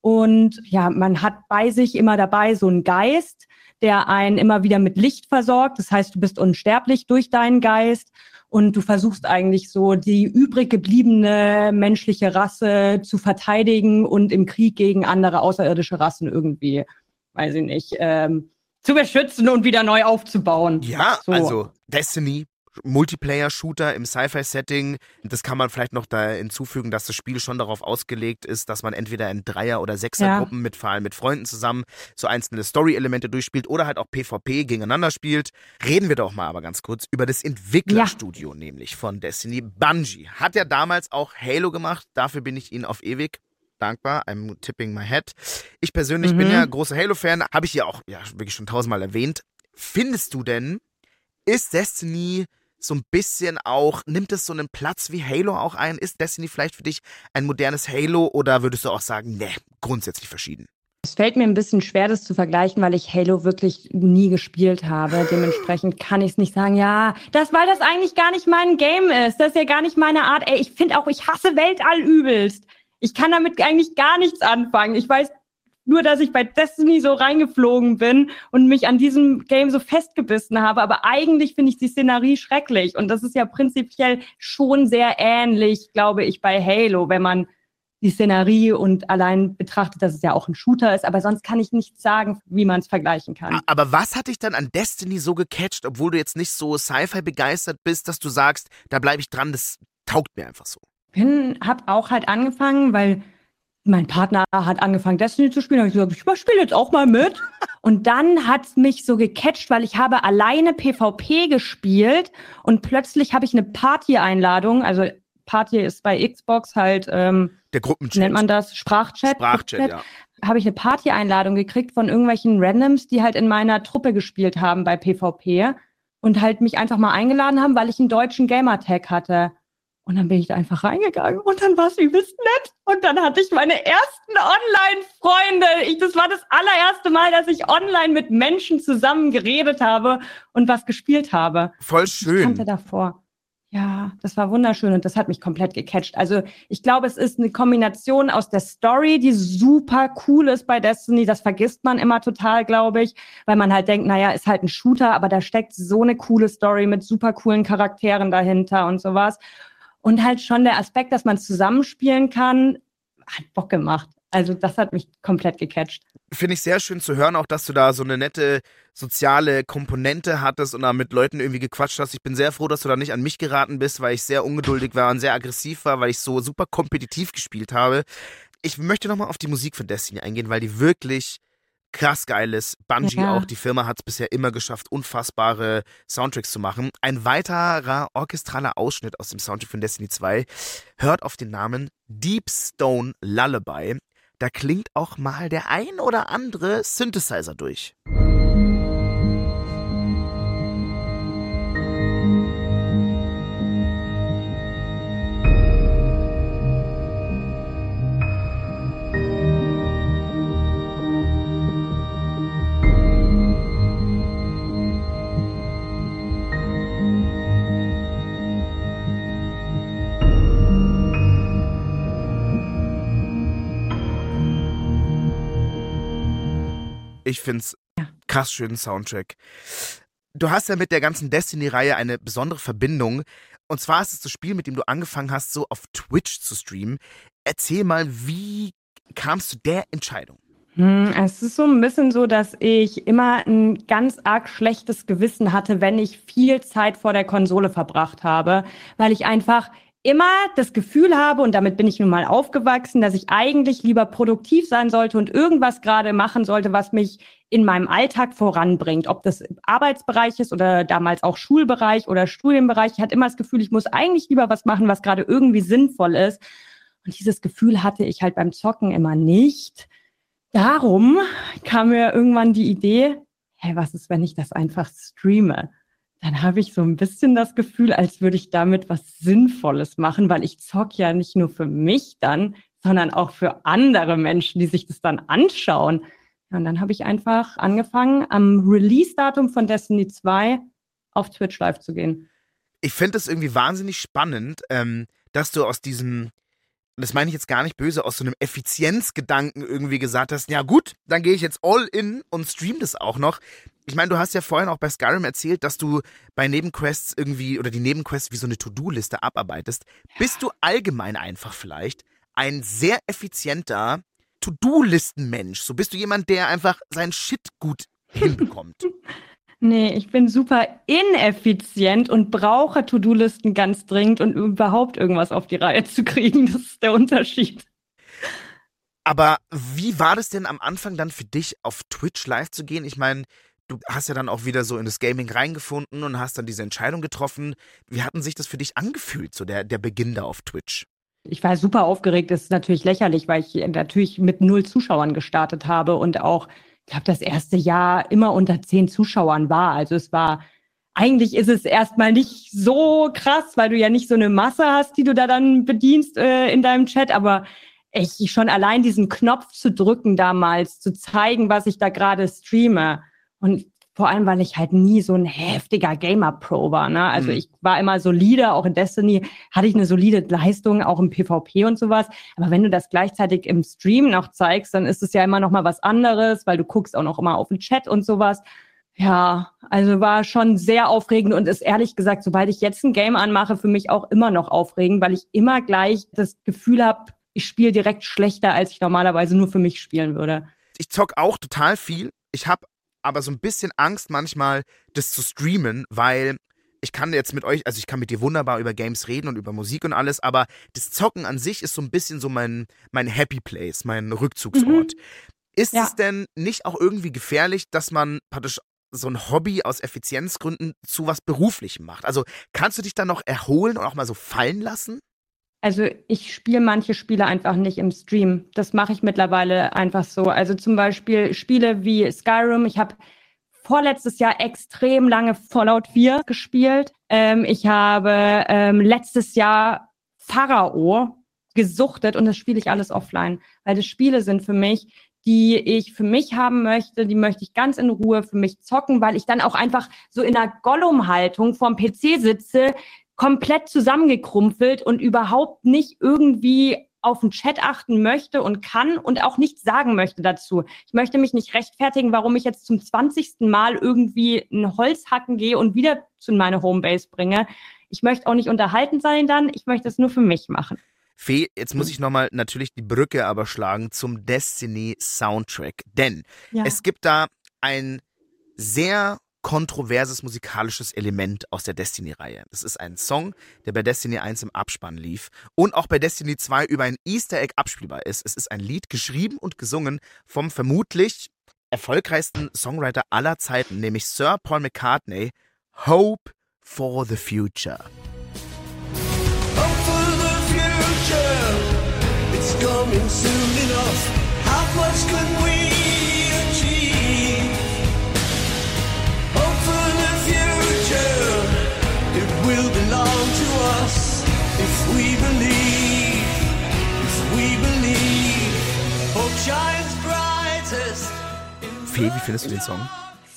Und ja, man hat bei sich immer dabei so einen Geist, der einen immer wieder mit Licht versorgt. Das heißt, du bist unsterblich durch deinen Geist und du versuchst eigentlich so die übrig gebliebene menschliche Rasse zu verteidigen und im Krieg gegen andere außerirdische Rassen irgendwie, weiß ich nicht, ähm, zu beschützen und wieder neu aufzubauen. Ja, So. also Destiny, Multiplayer-Shooter im Sci-Fi-Setting. Das kann man vielleicht noch da hinzufügen, dass das Spiel schon darauf ausgelegt ist, dass man entweder in Dreier- oder Sechser-Gruppen mit vor allem mit Freunden zusammen so einzelne Story-Elemente durchspielt oder halt auch PvP gegeneinander spielt. Reden wir doch mal aber ganz kurz über das Entwicklerstudio nämlich von Destiny. Bungie hat ja damals auch Halo gemacht. Dafür bin ich ihnen auf ewig dankbar. I'm tipping my head. Ich persönlich bin Mhm. ja großer Halo-Fan. Habe ich ja auch ja, wirklich schon tausendmal erwähnt. Findest du denn, ist Destiny so ein bisschen auch, nimmt es so einen Platz wie Halo auch ein? Ist Destiny vielleicht für dich ein modernes Halo oder würdest du auch sagen, ne, grundsätzlich verschieden? Es fällt mir ein bisschen schwer, das zu vergleichen, weil ich Halo wirklich nie gespielt habe. Dementsprechend kann ich es nicht sagen, ja, das, weil das eigentlich gar nicht mein Game ist. Das ist ja gar nicht meine Art. Ey, ich finde auch, ich hasse Weltall übelst. Ich kann damit eigentlich gar nichts anfangen. Ich weiß nur, dass ich bei Destiny so reingeflogen bin und mich an diesem Game so festgebissen habe. Aber eigentlich finde ich die Szenerie schrecklich. Und das ist ja prinzipiell schon sehr ähnlich, glaube ich, bei Halo, wenn man die Szenerie und allein betrachtet, dass es ja auch ein Shooter ist. Aber sonst kann ich nicht sagen, wie man es vergleichen kann. Aber was hat dich dann an Destiny so gecatcht, obwohl du jetzt nicht so Sci-Fi begeistert bist, dass du sagst, da bleibe ich dran, das taugt mir einfach so? bin, habe auch halt angefangen, weil mein Partner hat angefangen, Destiny zu spielen. Da habe ich gesagt, ich spiele jetzt auch mal mit. Und dann hat's mich so gecatcht, weil ich habe alleine PvP gespielt und plötzlich habe ich eine Party-Einladung. Also Party ist bei Xbox halt, ähm, Der Gruppenchat. nennt man das? Sprachchat? Sprachchat, Gruppenchat. ja. Habe ich eine Party-Einladung gekriegt von irgendwelchen Randoms, die halt in meiner Truppe gespielt haben bei PvP und halt mich einfach mal eingeladen haben, weil ich einen deutschen Gamertag hatte. Und dann bin ich da einfach reingegangen und dann war es übelst nett. Und dann hatte ich meine ersten Online-Freunde. Ich, das war das allererste Mal, dass ich online mit Menschen zusammen geredet habe und was gespielt habe. Voll Ich kannte schön. davor. Ja, das war wunderschön und das hat mich komplett gecatcht. Also ich glaube, es ist eine Kombination aus der Story, die super cool ist bei Destiny. Das vergisst man immer total, glaube ich, weil man halt denkt, naja, ist halt ein Shooter, aber da steckt so eine coole Story mit super coolen Charakteren dahinter und sowas. Und halt schon der Aspekt, dass man zusammenspielen kann, hat Bock gemacht. Also das hat mich komplett gecatcht. Finde ich sehr schön zu hören, auch dass du da so eine nette soziale Komponente hattest und da mit Leuten irgendwie gequatscht hast. Ich bin sehr froh, dass du da nicht an mich geraten bist, weil ich sehr ungeduldig war und sehr aggressiv war, weil ich so super kompetitiv gespielt habe. Ich möchte nochmal auf die Musik von Destiny eingehen, weil die wirklich krass geil ist. Bungie Ja. auch, die Firma hat es bisher immer geschafft, unfassbare Soundtracks zu machen. Ein weiterer orchestraler Ausschnitt aus dem Soundtrack von Destiny 2 hört auf den Namen Deep Stone Lullaby. Da klingt auch mal der ein oder andere Synthesizer durch. Ich find's krass schönen Soundtrack. Du hast ja mit der ganzen Destiny-Reihe eine besondere Verbindung. Und zwar ist es das Spiel, mit dem du angefangen hast, so auf Twitch zu streamen. Erzähl mal, wie kamst du der Entscheidung? Hm, Es ist so ein bisschen so, dass ich immer ein ganz arg schlechtes Gewissen hatte, wenn ich viel Zeit vor der Konsole verbracht habe, weil ich einfach immer das Gefühl habe, und damit bin ich nun mal aufgewachsen, dass ich eigentlich lieber produktiv sein sollte und irgendwas gerade machen sollte, was mich in meinem Alltag voranbringt. Ob das Arbeitsbereich ist oder damals auch Schulbereich oder Studienbereich. Ich hatte immer das Gefühl, ich muss eigentlich lieber was machen, was gerade irgendwie sinnvoll ist. Und dieses Gefühl hatte ich halt beim Zocken immer nicht. Darum kam mir irgendwann die Idee, hey, was ist, wenn ich das einfach streame? Dann habe ich so ein bisschen das Gefühl, als würde ich damit was Sinnvolles machen, weil ich zock ja nicht nur für mich dann, sondern auch für andere Menschen, die sich das dann anschauen. Und dann habe ich einfach angefangen, am Release-Datum von Destiny 2 auf Twitch live zu gehen. Ich finde es irgendwie wahnsinnig spannend, ähm, dass du aus diesem, das meine ich jetzt gar nicht böse, aus so einem Effizienzgedanken irgendwie gesagt hast, ja gut, dann gehe ich jetzt all in und stream das auch noch. Ich meine, du hast ja vorhin auch bei Skyrim erzählt, dass du bei Nebenquests irgendwie oder die Nebenquests wie so eine To-Do-Liste abarbeitest. Bist du allgemein einfach vielleicht ein sehr effizienter To-Do-Listen-Mensch? So bist du jemand, der einfach seinen Shit gut hinbekommt. Nee, ich bin super ineffizient und brauche To-Do-Listen ganz dringend und überhaupt irgendwas auf die Reihe zu kriegen. Das ist der Unterschied. Aber wie war das denn am Anfang dann für dich, auf Twitch live zu gehen? Ich meine, du hast ja dann auch wieder so in das Gaming reingefunden und hast dann diese Entscheidung getroffen. Wie hatten sich das für dich angefühlt, so der, der Beginn da auf Twitch? Ich war super aufgeregt. Das ist natürlich lächerlich, weil ich natürlich mit null Zuschauern gestartet habe und auch, ich glaube, das erste Jahr immer unter zehn Zuschauern war. Also es war, eigentlich ist es erstmal nicht so krass, weil du ja nicht so eine Masse hast, die du da dann bedienst äh, in deinem Chat, aber ich schon allein diesen Knopf zu drücken damals, zu zeigen, was ich da gerade streame. Und vor allem, weil ich halt nie so ein heftiger Gamer-Pro war. Ne? Also Mhm. ich war immer solide, auch in Destiny hatte ich eine solide Leistung, auch im PvP und sowas. Aber wenn du das gleichzeitig im Stream noch zeigst, dann ist es ja immer noch mal was anderes, weil du guckst auch noch immer auf den Chat und sowas. Ja, also war schon sehr aufregend und ist ehrlich gesagt, sobald ich jetzt ein Game anmache, für mich auch immer noch aufregend, weil ich immer gleich das Gefühl habe, ich spiele direkt schlechter, als ich normalerweise nur für mich spielen würde. Ich zock auch total viel. Ich habe aber so ein bisschen Angst manchmal, das zu streamen, weil ich kann jetzt mit euch, also ich kann mit dir wunderbar über Games reden und über Musik und alles, aber das Zocken an sich ist so ein bisschen so mein, mein Happy Place, mein Rückzugsort. Ist Ja. es denn nicht auch irgendwie gefährlich, dass man praktisch so ein Hobby aus Effizienzgründen zu was Beruflichem macht? Also kannst du dich dann noch erholen und auch mal so fallen lassen? Also ich spiele manche Spiele einfach nicht im Stream. Das mache ich mittlerweile einfach so. Also zum Beispiel Spiele wie Skyrim. Ich habe vorletztes Jahr extrem lange Fallout 4 gespielt. Ähm, ich habe ähm, letztes Jahr Pharao gesuchtet und das spiele ich alles offline, weil das Spiele sind für mich, die ich für mich haben möchte, die möchte ich ganz in Ruhe für mich zocken, weil ich dann auch einfach so in einer Gollum-Haltung vorm PC sitze, komplett zusammengekrumpelt und überhaupt nicht irgendwie auf den Chat achten möchte und kann und auch nichts sagen möchte dazu. Ich möchte mich nicht rechtfertigen, warum ich jetzt zum 20. Mal irgendwie ein Holz hacken gehe und wieder zu meiner Homebase bringe. Ich möchte auch nicht unterhalten sein dann, ich möchte es nur für mich machen. Fee, jetzt muss ich nochmal natürlich die Brücke aber schlagen zum Destiny Soundtrack. Denn Ja. es gibt da ein sehr kontroverses musikalisches Element aus der Destiny-Reihe. Das ist ein Song, der bei Destiny 1 im Abspann lief und auch bei Destiny 2 über ein Easter Egg abspielbar ist. Es ist ein Lied geschrieben und gesungen vom vermutlich erfolgreichsten Songwriter aller Zeiten, nämlich Sir Paul McCartney, Hope for the Future. Hope for the future. It's coming soon enough. How much can we will belong to us if we believe. If we believe. Hope shines brightest. Fee, wie findest du den Song?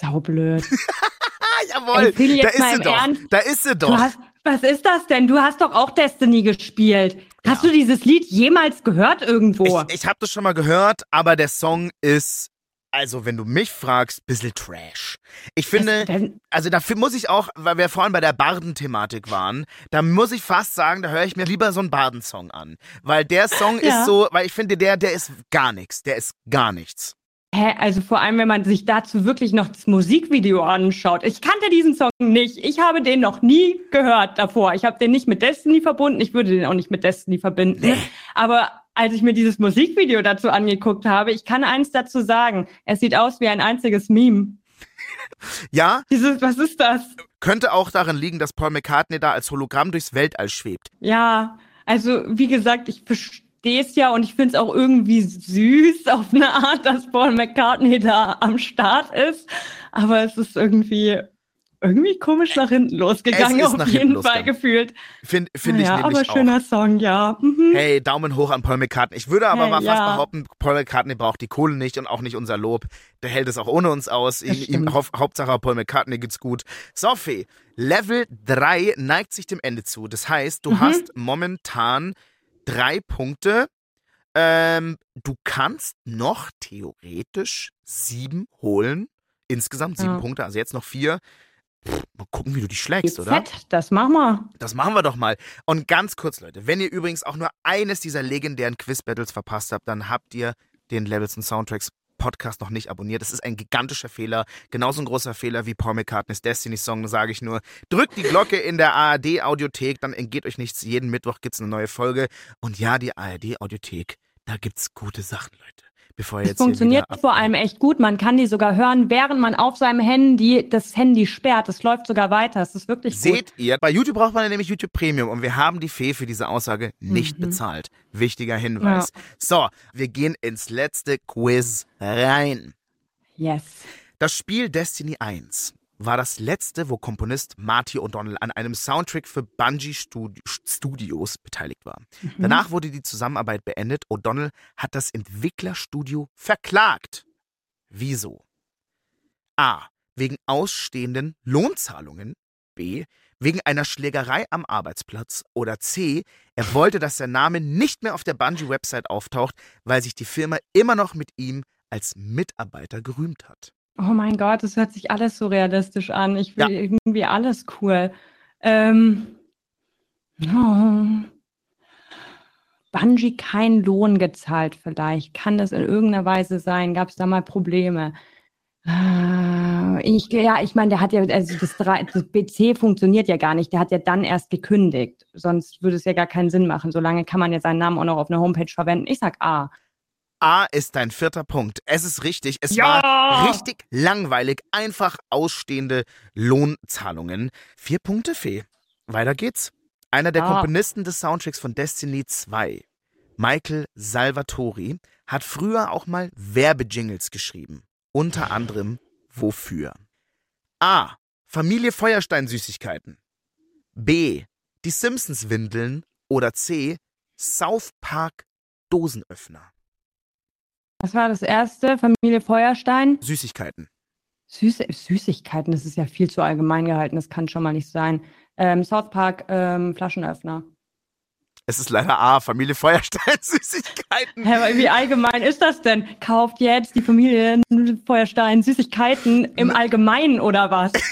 Saublöd. Jawohl, Ey, Phil, da jetzt ist mal sie doch. Ernst. Da ist sie doch. hast, was ist das denn? Du hast doch auch Destiny gespielt. Hast Ja. du dieses Lied jemals gehört irgendwo? Ich, ich habe das schon mal gehört, aber der Song ist, also wenn du mich fragst, bisschen Trash. Ich finde, also dafür muss ich auch, weil wir vorhin bei der Barden-Thematik waren, da muss ich fast sagen, da höre ich mir lieber so einen Barden-Song an. Weil der Song Ja. ist so, weil ich finde, der, der ist gar nichts. Der ist gar nichts. Hä, also vor allem, wenn man sich dazu wirklich noch das Musikvideo anschaut. Ich kannte diesen Song nicht. Ich habe den noch nie gehört davor. Ich habe den nicht mit Destiny verbunden. Ich würde den auch nicht mit Destiny verbinden. Aber als ich mir dieses Musikvideo dazu angeguckt habe, ich kann eins dazu sagen. Es sieht aus wie ein einziges Meme. Ja, Dieses, was ist das? könnte auch darin liegen, dass Paul McCartney da als Hologramm durchs Weltall schwebt. Ja, also wie gesagt, ich verstehe es ja und ich finde es auch irgendwie süß auf eine Art, dass Paul McCartney da am Start ist. Aber es ist irgendwie irgendwie komisch nach hinten losgegangen, Es ist nach auf hinten jeden Fall losgegangen. gefühlt. Finde find ich ja, nämlich aber auch. schöner Song, ja. Mhm. Hey, Daumen hoch an Paul McCartney. Ich würde aber Hey, mal fast ja. behaupten, Paul McCartney braucht die Kohle nicht und auch nicht unser Lob. Der hält es auch ohne uns aus. Ihm, ihm, hau Hauptsache Paul McCartney geht's gut. Sophie, Level 3 neigt sich dem Ende zu. Das heißt, du Mhm. hast momentan drei Punkte. Ähm, du kannst noch theoretisch sieben holen. Insgesamt sieben Ja. Punkte, also jetzt noch vier. Pff, mal gucken, wie du die schlägst, oder? Das machen wir. Das machen wir doch mal. Und ganz kurz, Leute, wenn ihr übrigens auch nur eines dieser legendären Quiz-Battles verpasst habt, dann habt ihr den Levels und Soundtracks Podcast noch nicht abonniert. Das ist ein gigantischer Fehler. Genauso ein großer Fehler wie Paul McCartneys Destiny-Song, sage ich nur. Drückt die Glocke in der ARD-Audiothek, dann entgeht euch nichts. Jeden Mittwoch gibt's eine neue Folge. Und ja, die ARD-Audiothek, da gibt's gute Sachen, Leute. Bevor Es jetzt hier funktioniert vor allem echt gut. Man kann die sogar hören, während man auf seinem Handy das Handy sperrt. Das läuft sogar weiter. Es ist wirklich gut. Seht ihr, bei YouTube braucht man ja nämlich YouTube Premium und wir haben die Fee für diese Aussage nicht Mhm. bezahlt. Wichtiger Hinweis. So, wir gehen ins letzte Quiz rein. Yes. Das Spiel Destiny 1 war das letzte, wo Komponist Marty O'Donnell an einem Soundtrack für Bungie Studi Studios beteiligt war. Danach wurde die Zusammenarbeit beendet. O'Donnell hat das Entwicklerstudio verklagt. Wieso? A. Wegen ausstehenden Lohnzahlungen. B. Wegen einer Schlägerei am Arbeitsplatz. Oder C. Er wollte, dass der Name nicht mehr auf der Bungie-Website auftaucht, weil sich die Firma immer noch mit ihm als Mitarbeiter gerühmt hat. Oh mein Gott, das hört sich alles so realistisch an. Ich will Ja. irgendwie alles cool. Ähm, oh. Bungie keinen Lohn gezahlt vielleicht. Kann das in irgendeiner Weise sein? Gab es da mal Probleme? Äh, Ich, ja, ich meine, der hat ja, also das, das BC funktioniert ja gar nicht. Der hat ja dann erst gekündigt. Sonst würde es ja gar keinen Sinn machen. Solange kann man ja seinen Namen auch noch auf einer Homepage verwenden. Ich sag A. A ist dein vierter Punkt. Es ist richtig. Es Ja! war richtig langweilig. Einfach ausstehende Lohnzahlungen. Vier Punkte, Fee. Weiter geht's. Einer der Ah. Komponisten des Soundtracks von Destiny 2, Michael Salvatori, hat früher auch mal Werbejingles geschrieben. Unter anderem wofür? A. Familie Feuerstein Süßigkeiten. B. Die Simpsons Windeln. Oder C. South Park Dosenöffner. Was war das erste? Familie Feuerstein? Süßigkeiten. Süß Süßigkeiten, das ist ja viel zu allgemein gehalten. Das kann schon mal nicht sein. Ähm, South Park ähm, Flaschenöffner. Es ist leider A, Familie Feuerstein Süßigkeiten. Hä, aber wie allgemein ist das denn? Kauft jetzt die Familie Feuerstein Süßigkeiten im Allgemeinen oder was?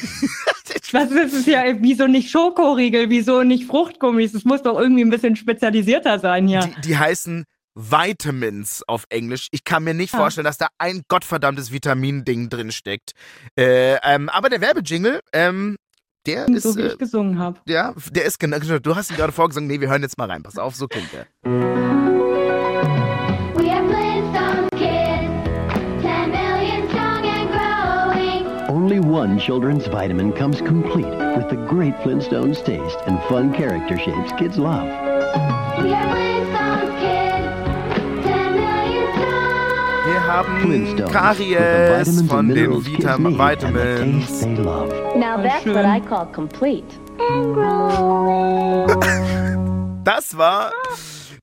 Was ist es ja? Wieso nicht Schokoriegel? Wieso nicht Fruchtgummis? Es muss doch irgendwie ein bisschen spezialisierter sein hier. Die, die heißen Vitamins auf Englisch. Ich kann mir nicht Ah. vorstellen, dass da ein gottverdammtes Vitamin-Ding drin steckt. Äh, ähm, aber der Werbejingle, ähm, der ist, so wie äh, ich gesungen habe. ja, der ist genau, du hast ihn gerade vorgesungen. Nee, wir hören jetzt mal rein. Pass auf, so klingt der. We are Flintstone kids, 10 million strong and growing. Only one children's vitamin comes complete with the great Flintstones taste and fun character shapes kids love. Haben Flintstones with the Karies vitamins and von den minerals kids Vita need and the Vitamins. taste they love. Now that's what. I call complete. Das war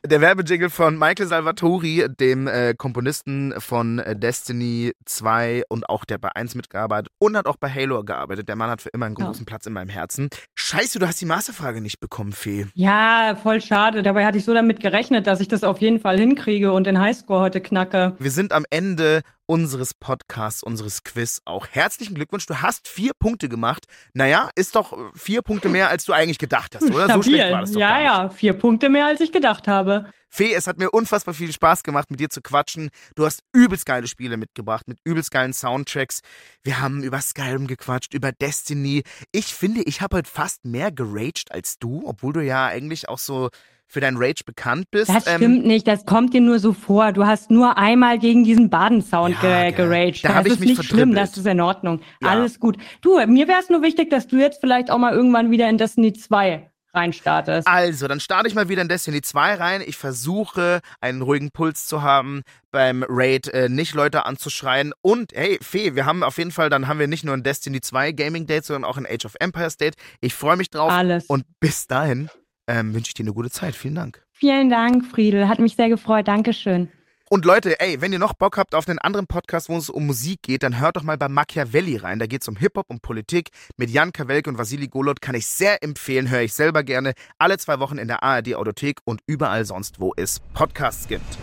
der Werbejingle von Michael Salvatori, dem äh, Komponisten von äh, Destiny 2 und auch der bei 1 mitgearbeitet und hat auch bei Halo gearbeitet. Der Mann hat für immer einen Ja. großen Platz in meinem Herzen. Scheiße, du hast die Masterfrage nicht bekommen, Fee. Ja, voll schade. Dabei hatte ich so damit gerechnet, dass ich das auf jeden Fall hinkriege und den Highscore heute knacke. Wir sind am Ende unseres Podcasts, unseres Quiz auch. Herzlichen Glückwunsch, du hast vier Punkte gemacht. Naja, ist doch äh, vier Punkte mehr, als du eigentlich gedacht hast, oder? So schlecht war das doch ja, ja, vier Punkte mehr, als ich gedacht habe. Fee, es hat mir unfassbar viel Spaß gemacht, mit dir zu quatschen. Du hast übelst geile Spiele mitgebracht, mit übelst geilen Soundtracks. Wir haben über Skyrim gequatscht, über Destiny. Ich finde, ich habe heute fast mehr geraged als du, obwohl du ja eigentlich auch so für dein Rage bekannt bist. Das Ähm, stimmt nicht, das kommt dir nur so vor. Du hast nur einmal gegen diesen Badensound Ja, ge geraged. Da das ist mich nicht schlimm, das ist in Ordnung. Ja. Alles gut. Du, mir wäre es nur wichtig, dass du jetzt vielleicht auch mal irgendwann wieder in Destiny 2 reinstartest. Also, dann starte ich mal wieder in Destiny 2 rein. Ich versuche, einen ruhigen Puls zu haben, beim Raid äh, nicht Leute anzuschreien. Und, hey, Fee, wir haben auf jeden Fall, dann haben wir nicht nur ein Destiny 2 Gaming Date, sondern auch ein Age of Empires Date. Ich freue mich drauf. Alles. Und bis dahin ähm, wünsche ich dir eine gute Zeit. Vielen Dank. Vielen Dank, Friedel. Hat mich sehr gefreut. Dankeschön. Und Leute, ey, wenn ihr noch Bock habt auf einen anderen Podcast, wo es um Musik geht, dann hört doch mal bei Machiavelli rein. Da geht es um Hip-Hop und Politik. Mit Jan Kawelke und Vasili Golot kann ich sehr empfehlen, höre ich selber gerne. Alle zwei Wochen in der ARD Audiothek und überall sonst, wo es Podcasts gibt.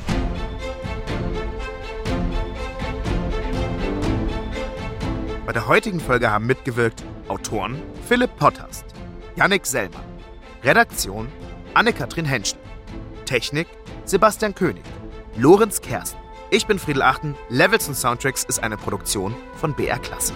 Bei der heutigen Folge haben mitgewirkt Autoren Philipp Potthast, Yannick Selmer, Redaktion Anne-Kathrin Henschen, Technik Sebastian König, Lorenz Kersten. Ich bin Friedel Achten. Levels und Soundtracks ist eine Produktion von BR Classic.